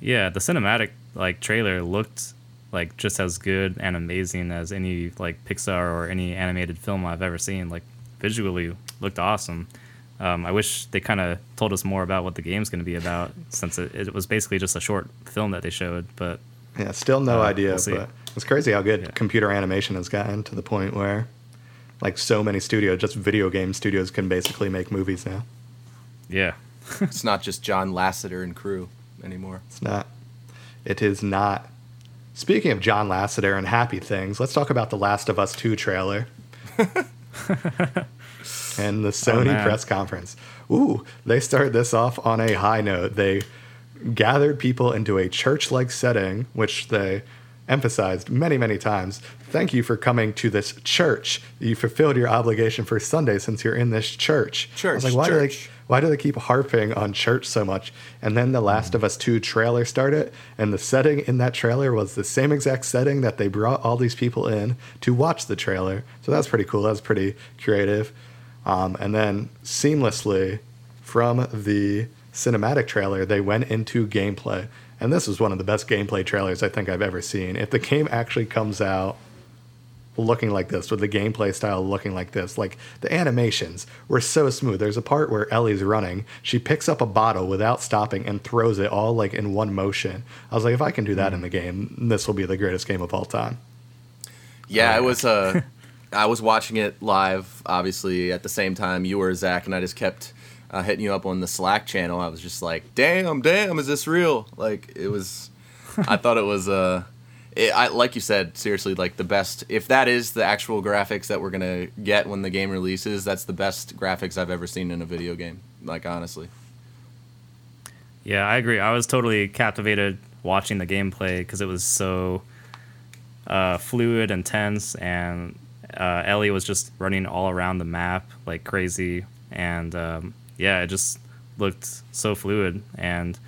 Yeah, the cinematic like trailer looked like just as good and amazing as any like Pixar or any animated film I've ever seen. Like visually looked awesome. Um, I wish they kind of told us more about what the game's going to be about, since it, it was basically just a short film that they showed. But Yeah, still no Uh, idea, we'll but it's crazy how good Yeah. computer animation has gotten to the point where, like, so many studios, just video game studios, can basically make movies now. yeah, it's not just John Lasseter and crew anymore. It's not. It is not. Speaking of John Lasseter and happy things, let's talk about the Last of Us 2 trailer. and the oh, Sony man. press conference. Ooh, they started this off on a high note. They gathered people into a church like setting, which they emphasized many, many times. Thank you for coming to this church. You fulfilled your obligation for Sunday since you're in this church. I was Church, like, why do they church. why do they keep harping on church so much? And then The Last of Us 2 trailer started, and the setting in that trailer was the same exact setting that they brought all these people in to watch the trailer. So that's pretty cool. That's pretty creative. Um, and then seamlessly from the cinematic trailer, they went into gameplay. And this is one of the best gameplay trailers I think I've ever seen. If the game actually comes out looking like this, with the gameplay style looking like this. Like the animations were so smooth. There's a part where Ellie's running, she picks up a bottle without stopping and throws it all like in one motion. I was like, if I can do that in the game, this will be the greatest game of all time. Yeah, it was uh, I was watching it live, obviously at the same time you were Zach, and I just kept uh, hitting you up on the Slack channel. I was just like, "Damn, damn, is this real?" Like it was. I thought it was uh, it, I like you said, seriously, like the best. If that is the actual graphics that we're gonna get when the game releases, that's the best graphics I've ever seen in a video game. Like honestly. yeah, I agree. I was totally captivated watching the gameplay because it was so uh, fluid and tense, and uh, Ellie was just running all around the map like crazy, and um, yeah, it just looked so fluid. And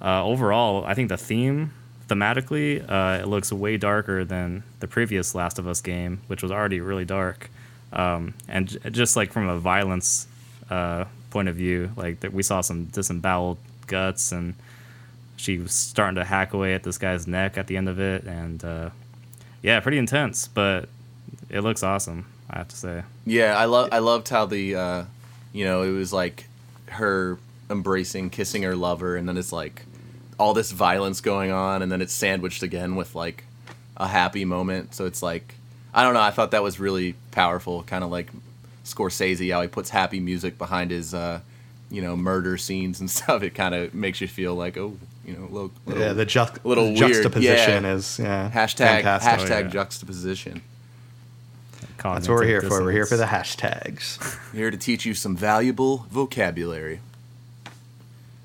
uh, overall, I think the theme, thematically, uh, it looks way darker than the previous Last of Us game, which was already really dark. Um, and j- just like from a violence uh, point of view, like that we saw some disemboweled guts, and she was starting to hack away at this guy's neck at the end of it, and uh, yeah, pretty intense, but it looks awesome. I have to say. Yeah, I love I loved how the uh, you know, it was like her embracing, kissing her lover, and then it's like all this violence going on, and then it's sandwiched again with like a happy moment. So it's like I don't know, I thought that was really powerful, kind of like Scorsese, how he puts happy music behind his uh, you know, murder scenes and stuff. It kind of makes you feel like, oh, you know, little, little yeah, the ju- little weird, juxtaposition yeah. is yeah, hashtag fantastic. hashtag yeah. juxtaposition. That's what we're here Cognitive for. We're here for the dissonance. hashtags. Here to teach you some valuable vocabulary.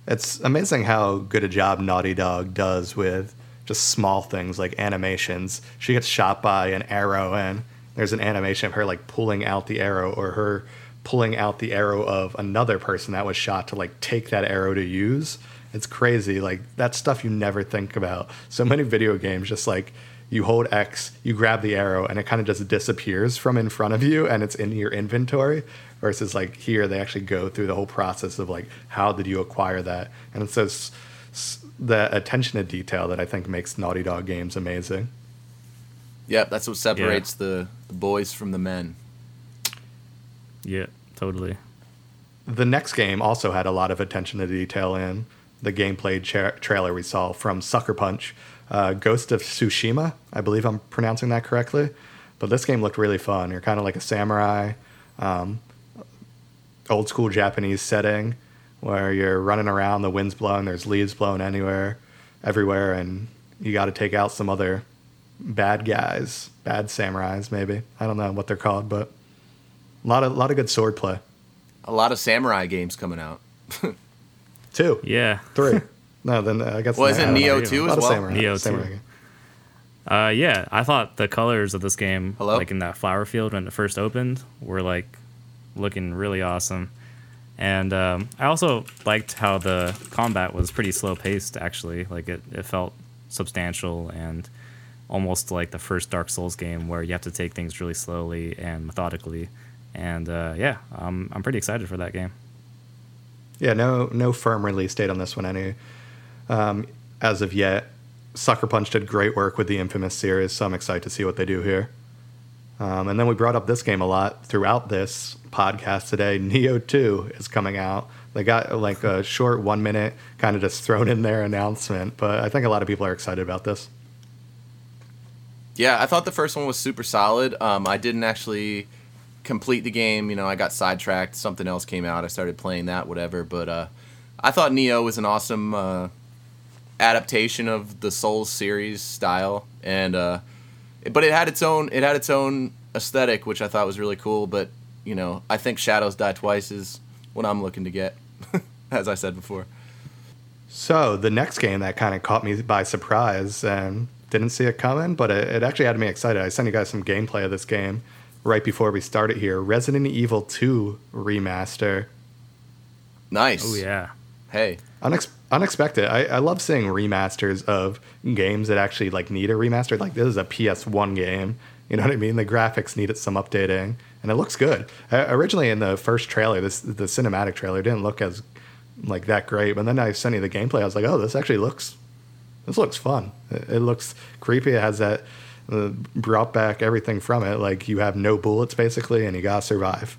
It's amazing how good a job Naughty Dog does with just small things like animations. She gets shot by an arrow, and there's an animation of her like pulling out the arrow, or her pulling out the arrow of another person that was shot to like take that arrow to use. It's crazy. Like that stuff you never think about. So many video games just like you hold X, you grab the arrow, and it kind of just disappears from in front of you, and it's in your inventory. Versus like here, they actually go through the whole process of like how did you acquire that, and it's this s- the attention to detail that I think makes Naughty Dog games amazing. Yep, that's what separates the, the boys from the men. Yeah, totally. The next game also had a lot of attention to detail in the gameplay cha- trailer we saw from Sucker Punch, uh, Ghost of Tsushima. I believe I'm pronouncing that correctly, but this game looked really fun. You're kind of like a samurai, um, old school Japanese setting where you're running around, the wind's blowing, there's leaves blowing anywhere, everywhere, and you got to take out some other bad guys, bad samurais, maybe. I don't know what they're called, but a lot of lot of good swordplay. A lot of samurai games coming out. Two, Yeah. three. No, then uh, I guess. Well, I isn't don't. Nioh 2 as well? Samurai, Nioh 2. samurai. Uh, yeah, I thought the colors of this game, Hello? like in that flower field when it first opened, were like looking really awesome. And um, I also liked how the combat was pretty slow paced. Actually, like it, it felt substantial and almost like the first Dark Souls game where you have to take things really slowly and methodically. And uh, yeah, I'm I'm pretty excited for that game. Yeah, no no firm release date on this one any um, as of yet. Sucker Punch did great work with the Infamous series, so I'm excited to see what they do here. Um, and then we brought up this game a lot throughout this podcast today. Nioh 2 is coming out. They got like a short one minute kind of just thrown in their announcement, but I think a lot of people are excited about this. Yeah, I thought the first one was super solid. Um, I didn't actually complete the game. You know, I got sidetracked. Something else came out. I started playing that, whatever. But uh, I thought Neo was an awesome uh, adaptation of the Souls series style, and uh, but it had its own it had its own aesthetic, which I thought was really cool. But you know, I think Shadows Die Twice is what I'm looking to get, as I said before. So the next game that kind of caught me by surprise and didn't see it coming, but it, it actually had me excited. I sent you guys some gameplay of this game right before we started here. Resident Evil 2 remaster. Nice. Oh yeah, Hey. Unex- unexpected. I, I love seeing remasters of games that actually like need a remaster. Like this is a PS1 game. You know what I mean? The graphics needed some updating, and it looks good. Uh, originally, in the first trailer, this the cinematic trailer didn't look as like that great. But then I sent you the gameplay. I was like, oh, this actually looks this looks fun. It, it looks creepy. It has that uh, brought back everything from it. Like you have no bullets basically, and you gotta survive.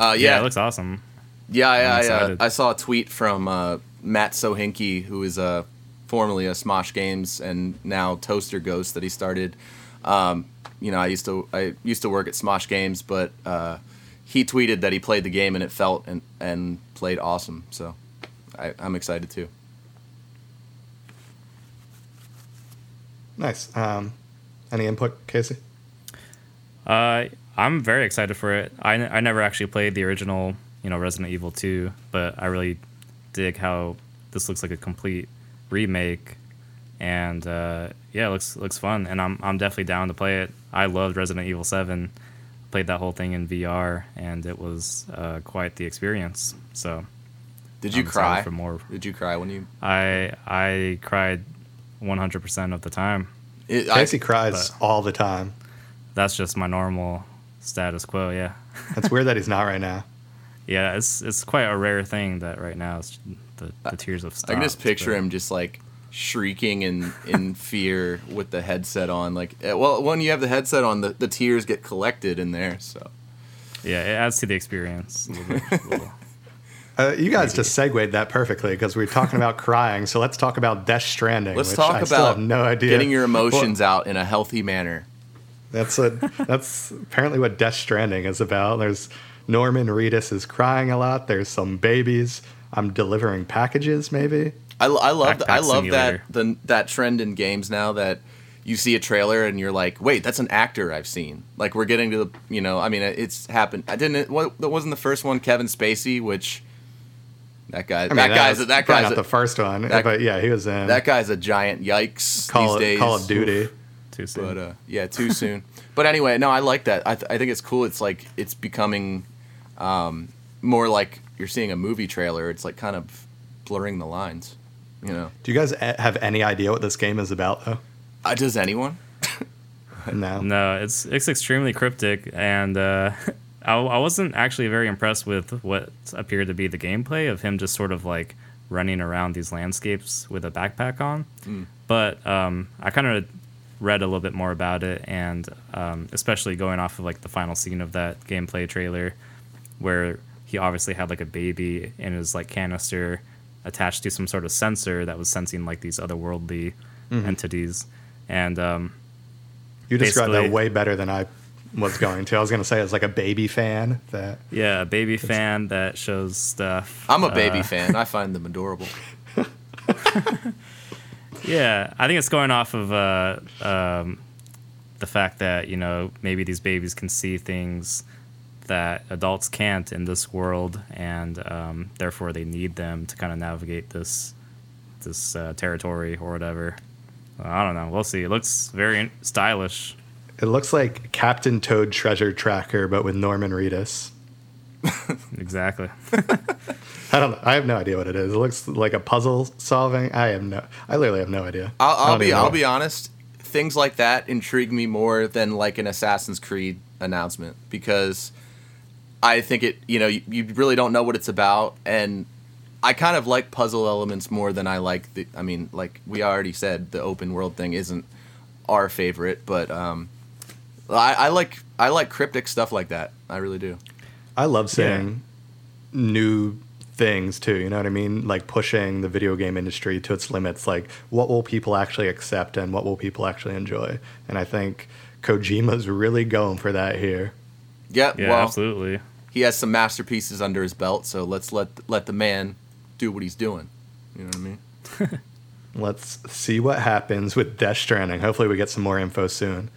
Uh, yeah, yeah. it looks awesome. Yeah, I, I, uh. I saw a tweet from uh, Matt Sohinki, who is uh, formerly a Smosh Games and now Toaster Ghost that he started. Um, you know, I used to I used to work at Smosh Games, but uh, he tweeted that he played the game and it felt and, and played awesome. So I, I'm excited too. Nice. Um, any input, Casey? Uh, I'm very excited for it. I, I never actually played the original, you know, Resident Evil 2, but I really dig how this looks like a complete remake, and uh, yeah, it looks looks fun, and I'm I'm definitely down to play it. I loved Resident Evil 7, played that whole thing in VR, and it was uh, quite the experience. So Did you I'm cry? for more? Did you cry when you? I I cried 100% of the time. It, I, Casey cries all the time. That's just my normal status quo. Yeah. that's weird that he's not right now. Yeah, it's it's quite a rare thing that right now it's the, the tears of I can just picture but- him just like shrieking in in fear with the headset on. Like, eh, well, when you have the headset on, the, the tears get collected in there. So Yeah, it adds to the experience. A little bit, a little. Uh, you guys just segued that perfectly because we are talking about crying. So let's talk about Death Stranding. let's which talk I about still have no idea. getting your Well, emotions out in a healthy manner. that's a, that's apparently what Death Stranding is about. There's Norman Reedus is crying a lot. There's some babies. I'm delivering packages, maybe. I, I love Backpack I love that the that trend in games now that you see a trailer and you're like, wait, that's an actor I've seen. Like we're getting to the you know, I mean, it's happened. I didn't. What that wasn't the first one, Kevin Spacey, which that guy I mean, that guy's was that probably guy's not a, the first one, that- but yeah, he was in that guy's a giant. Yikes! Call, these days. Call of Duty. Too soon. But uh, yeah, too soon. but anyway, no, I like that. I, th- I think it's cool. It's like it's becoming um, more like you're seeing a movie trailer. It's like kind of blurring the lines. You know, Do you guys have any idea what this game is about, though? uh, does anyone? No. no, it's it's extremely cryptic, and uh, I, I wasn't actually very impressed with what appeared to be the gameplay of him just sort of like running around these landscapes with a backpack on. But um, I kind of read a little bit more about it, and um, especially going off of like the final scene of that gameplay trailer, where he obviously had like a baby in his like canister attached to some sort of sensor that was sensing like these otherworldly entities, and um, You described that way better than I was going to. I was going to say it's like a baby fan that Yeah, a baby fan that shows stuff. I'm a baby Uh, fan. I find them adorable. yeah, I think it's going off of uh, um, the fact that you know maybe these babies can see things that adults can't in this world, and um, therefore they need them to kind of navigate this this uh, territory or whatever. I don't know. We'll see. It looks very stylish. It looks like Captain Toad Treasure Tracker, but with Norman Reedus. exactly. I don't. Know. I have no idea what it is. It looks like a puzzle solving. I have no. I literally have no idea. I'll, I'll be. I'll be honest. Things like that intrigue me more than like an Assassin's Creed announcement because I think it. You know, you, you really don't know what it's about, and I kind of like puzzle elements more than I like the. I mean, like we already said, the open world thing isn't our favorite, but um, I, I like I like cryptic stuff like that. I really do. I love seeing new things too. You know what I mean? Like pushing the video game industry to its limits. Like what will people actually accept and what will people actually enjoy? And I think Kojima's really going for that here. Yeah, Yeah, well, absolutely. He has some masterpieces under his belt, so let's let let the man do what he's doing. You know what I mean? Let's see what happens with Death Stranding. Hopefully, we get some more info soon.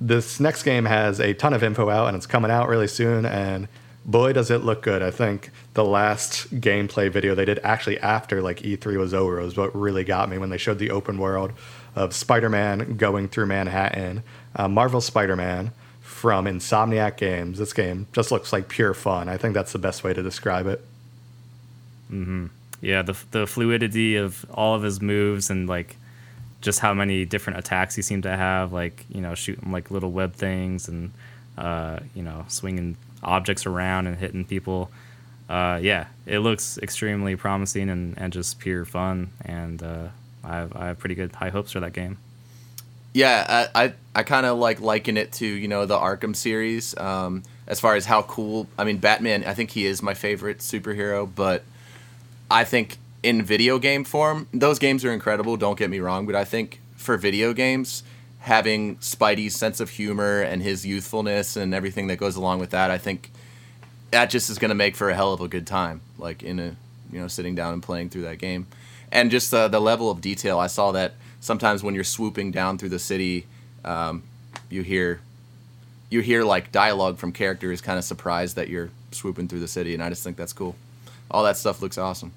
This next game has a ton of info out, and it's coming out really soon. And boy, does it look good! I think the last gameplay video they did actually after like E3 was over was what really got me when they showed the open world of Spider-Man going through Manhattan, uh, Marvel Spider-Man from Insomniac Games. This game just looks like pure fun. I think that's the best way to describe it. Yeah, the the fluidity of all of his moves and like just how many different attacks he seemed to have, like you know shooting like little web things and uh, you know swinging objects around and hitting people. Uh, yeah, it looks extremely promising and, and just pure fun, and uh, I have I have pretty good high hopes for that game. Yeah, I I, I kind of like liken it to you know the Arkham series. Um, as far as how cool, I mean, Batman. I think he is my favorite superhero, but I think in video game form, those games are incredible. Don't get me wrong, but I think for video games, having Spidey's sense of humor and his youthfulness and everything that goes along with that, I think that just is going to make for a hell of a good time. Like in a you know sitting down and playing through that game, and just uh, the level of detail. I saw that sometimes when you're swooping down through the city, um, you hear you hear like dialogue from characters kind of surprised that you're swooping through the city, and I just think that's cool. All that stuff looks awesome.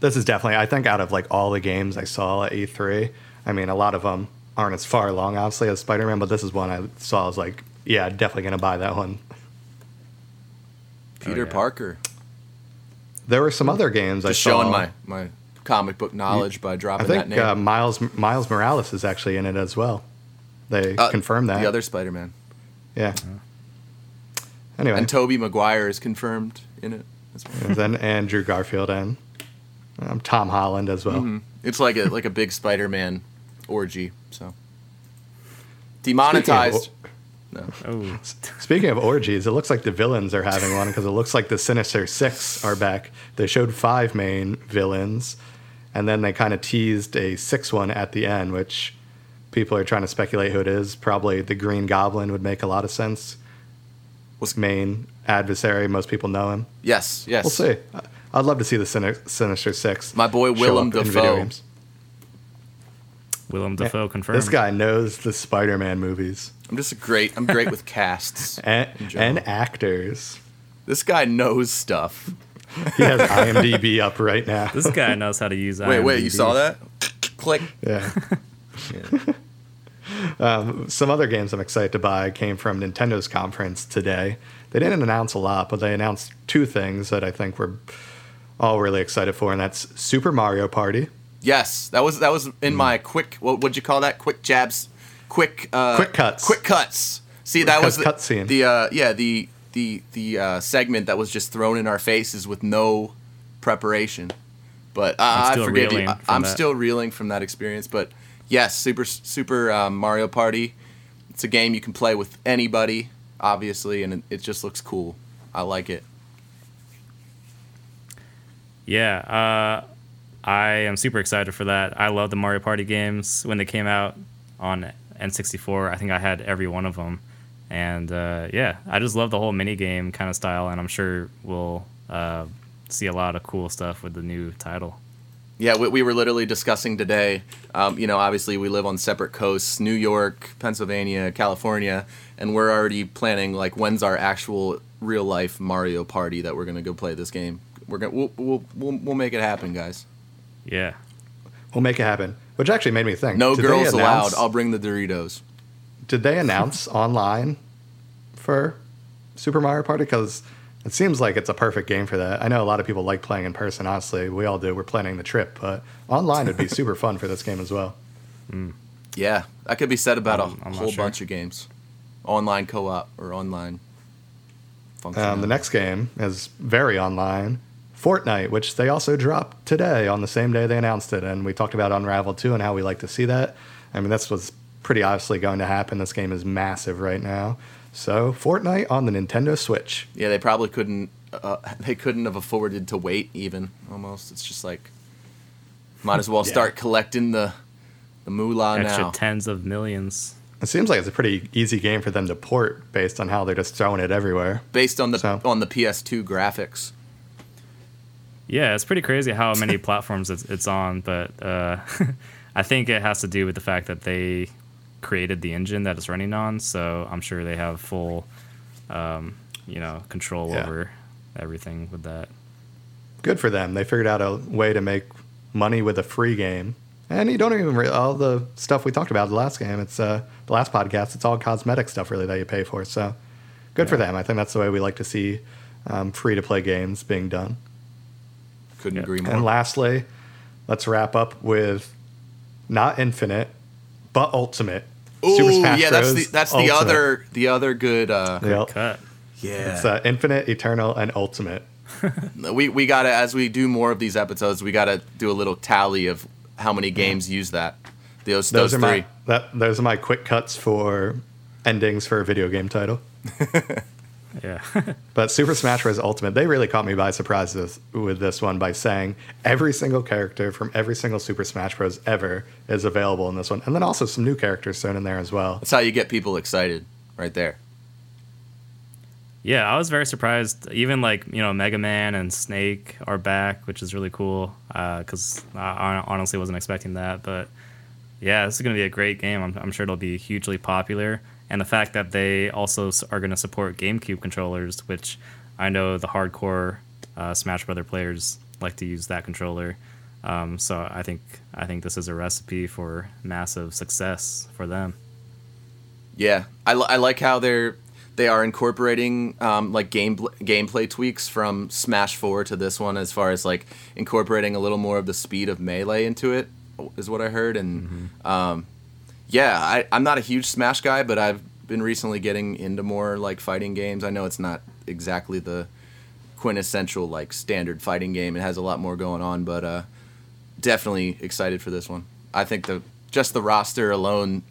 this is definitely i think out of like all the games i saw at e3 i mean a lot of them aren't as far along obviously as spider-man but this is one i saw i was like yeah definitely gonna buy that one Peter yeah. Parker, there were some other games i just saw showing my my comic book knowledge by i dropping that think name. uh, miles miles morales is actually in it as well they Uh, confirmed that The other Spider-Man yeah anyway and Tobey Maguire is confirmed in it. as well. and then andrew garfield and um, tom holland as well Mhm. It's like a like a big Spider-Man orgy. So demonetized. No. Oh, Speaking of orgies, it looks like the villains are having one because it looks like the Sinister Six are back. They showed five main villains, and then they kind of teased a sixth one at the end, which people are trying to speculate who it is. Probably the Green Goblin would make a lot of sense. Was- main adversary? Most people know him. Yes, yes. We'll see. I'd love to see the Sin- Sinister Six. My boy Willem up in Dafoe. video games. Willem Dafoe eh, confirmed. This guy knows the Spider-Man movies I'm just great. I'm great with casts. and, and actors. This guy knows stuff. He has IMDb up right now. This guy knows how to use. Wait, wait, you saw that? Click. Yeah. Yeah. Some other games I'm excited to buy came from Nintendo's conference today. They didn't announce a lot, but they announced two things that I think we're all really excited for, and that's Super Mario Party, Yes, that was that was in my quick. What would you call that? Quick jabs. Quick. Uh, Quick cuts. Quick cuts. See, that was the, Cut scene. the uh, yeah the the the uh, segment that was just thrown in our faces with no preparation. But uh, I'm forgive you. I, I'm that. still reeling from that experience. But yes, Super Super um, Mario Party. It's a game you can play with anybody, obviously, and it, it just looks cool. I like it. Yeah, uh, I am super excited for that. I love the Mario Party games when they came out on N64. I think I had every one of them, and uh, yeah, I just love the whole mini game kind of style, and I'm sure we'll uh, see a lot of cool stuff with the new title. Yeah, we, we were literally discussing today. Um, you know, obviously we live on separate coasts: New York, Pennsylvania, California, and we're already planning like when's our actual real life Mario Party that we're gonna go play this game. We're gonna we'll we'll we'll, we'll make it happen, guys. Yeah. We'll make it happen. Which actually made me think. No did they girls allowed. I'll bring the Doritos. Did they announce online for Super Mario Party? Because it seems like it's a perfect game for that. I know a lot of people like playing in person. Honestly, we all do. We're planning the trip, but online would be super fun for this game as well. Yeah, that could be said about I'm- a I'm whole sure. bunch of games, online co-op or online. Function. Um, the next game is very online. Fortnite, which they also dropped today on the same day they announced it, and we talked about Unravel 2 and how we like to see that. I mean, this was pretty obviously going to happen. This game is massive right now. So, Fortnite on the Nintendo Switch. Yeah, they probably couldn't. Uh, they couldn't have afforded to wait. Even almost, it's just like might as well Yeah. start collecting the the moolah Extra now. tens of millions. It seems like it's a pretty easy game for them to port based on how they're just throwing it everywhere. based on the So- on the PS2 graphics. Yeah, it's pretty crazy how many platforms it's, it's on, but uh, I think it has to do with the fact that they created the engine that it's running on. So I'm sure they have full, um, you know, control Yeah. over everything with that. Good for them. They figured out a way to make money with a free game. And you don't even re- all the stuff we talked about the last game. It's uh, the last podcast. It's all cosmetic stuff really that you pay for. So good for them. I think that's the way we like to see um, free to play games being done. Couldn't Yeah. agree more. And lastly, let's wrap up with not Infinite, but Ultimate. Ooh, Smash yeah, that's the Bros. that's the other the other good. Uh, Yep. Cut. yeah, It's uh, Infinite, Eternal, and Ultimate. we we gotta as we do more of these episodes, we gotta do a little tally of how many games use that. Those Those those, are three. my that those are my quick cuts for endings for a video game title. Yeah. But Super Smash Bros. Ultimate, they really caught me by surprise with, with this one by saying every single character from every single Super Smash Bros. ever is available in this one, and then also some new characters thrown in there as well. That's how you get people excited, right there. Yeah, I was very surprised. Even like you know, Mega Man and Snake are back, which is really cool. Uh, because I honestly wasn't expecting that. But yeah, this is gonna be a great game. I'm, I'm sure it'll be hugely popular. And the fact that they also are gonna support GameCube controllers, which I know the hardcore uh, Smash Brother players like to use that controller. Um, so I think I think this is a recipe for massive success for them. Yeah, I, li- I like how they're they are incorporating um, like game gameplay tweaks from Smash Four to this one, as far as like incorporating a little more of the speed of melee into it, is what I heard. And um, yeah, I, I'm not a huge Smash guy, but I've been recently getting into more like fighting games. I know it's not exactly the quintessential like standard fighting game. It has a lot more going on, but uh, definitely excited for this one. I think the just the roster alone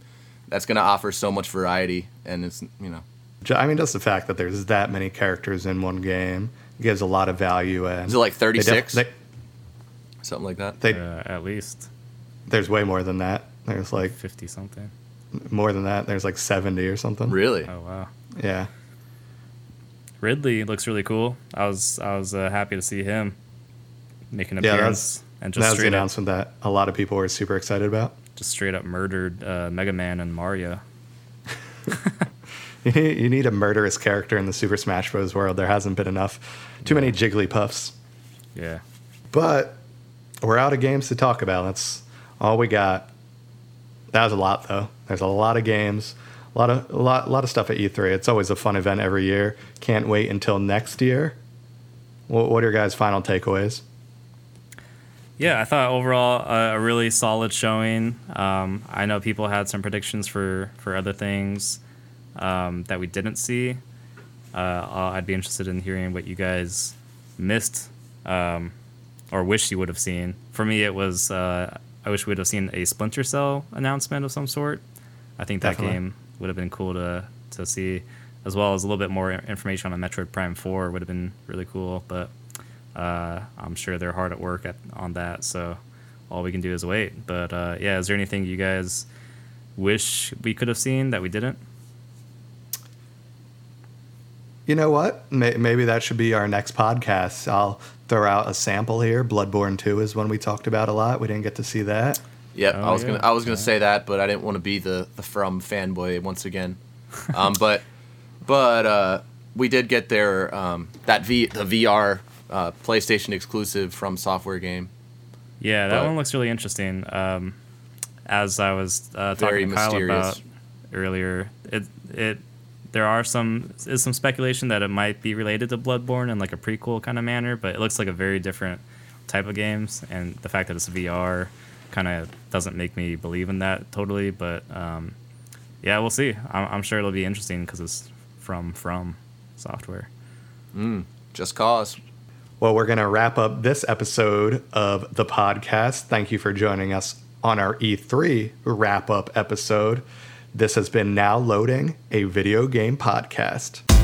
that's going to offer so much variety and it's you know I mean, just the fact that there's that many characters in one game gives a lot of value. And Is it like they def- 36? they- something like that they- Uh, at least there's way more than that. There's like fifty something. more than that. There's like 70 or something. really Oh wow. Yeah. Ridley looks really cool. I was I was uh, happy to see him make an Yeah, appearance and that just was the straight up, announcement that a lot of people were super excited about. just straight up murdered uh, Mega Man and Mario. You need, you need a murderous character in the Super Smash Bros. world. There hasn't been enough. Too many Jigglypuffs. Yeah, But we're out of games to talk about. That's all we got. That was a lot, though. There's a lot of games, a lot of a lot, a lot of stuff at E3. It's always a fun event every year. Can't wait until next year. What, what are your guys' final takeaways? yeah. I thought overall uh, a really solid showing. Um, I know people had some predictions for for other things um, that we didn't see. Uh, I'd be interested in hearing what you guys missed um, or wish you would have seen. For me, it was uh, I wish we would have seen a Splinter Cell announcement of some sort. I think that Definitely. game would have been cool to to see, as well as a little bit more information on Metroid Prime Four would have been really cool. But uh, I'm sure they're hard at work at, on that, so all we can do is wait. But uh, yeah, is there anything you guys wish we could have seen that we didn't? You know what? May- maybe that should be our next podcast. I'll throw out a sample here. Bloodborne 2 is one we talked about a lot. We didn't get to see that. Yep, Oh, I was yeah. gonna I was gonna say that, but I didn't want to be the the From fanboy once again. Um, but but uh, we did get their um, that V the VR uh, PlayStation exclusive From Software game. Yeah, that But- one looks really interesting. Um, as I was uh, talking to Kyle mysterious. about earlier, it it there are some is some speculation that it might be related to Bloodborne in like a prequel kind of manner, but it looks like a very different type of games, and the fact that it's VR kind of doesn't make me believe in that totally. But um, yeah, we'll see. I'm, I'm sure it'll be interesting because it's from from software. Just cause. Well, we're going to wrap up this episode of the podcast. Thank you for joining us on our E3 wrap up episode. This has been Now Loading, a video game podcast.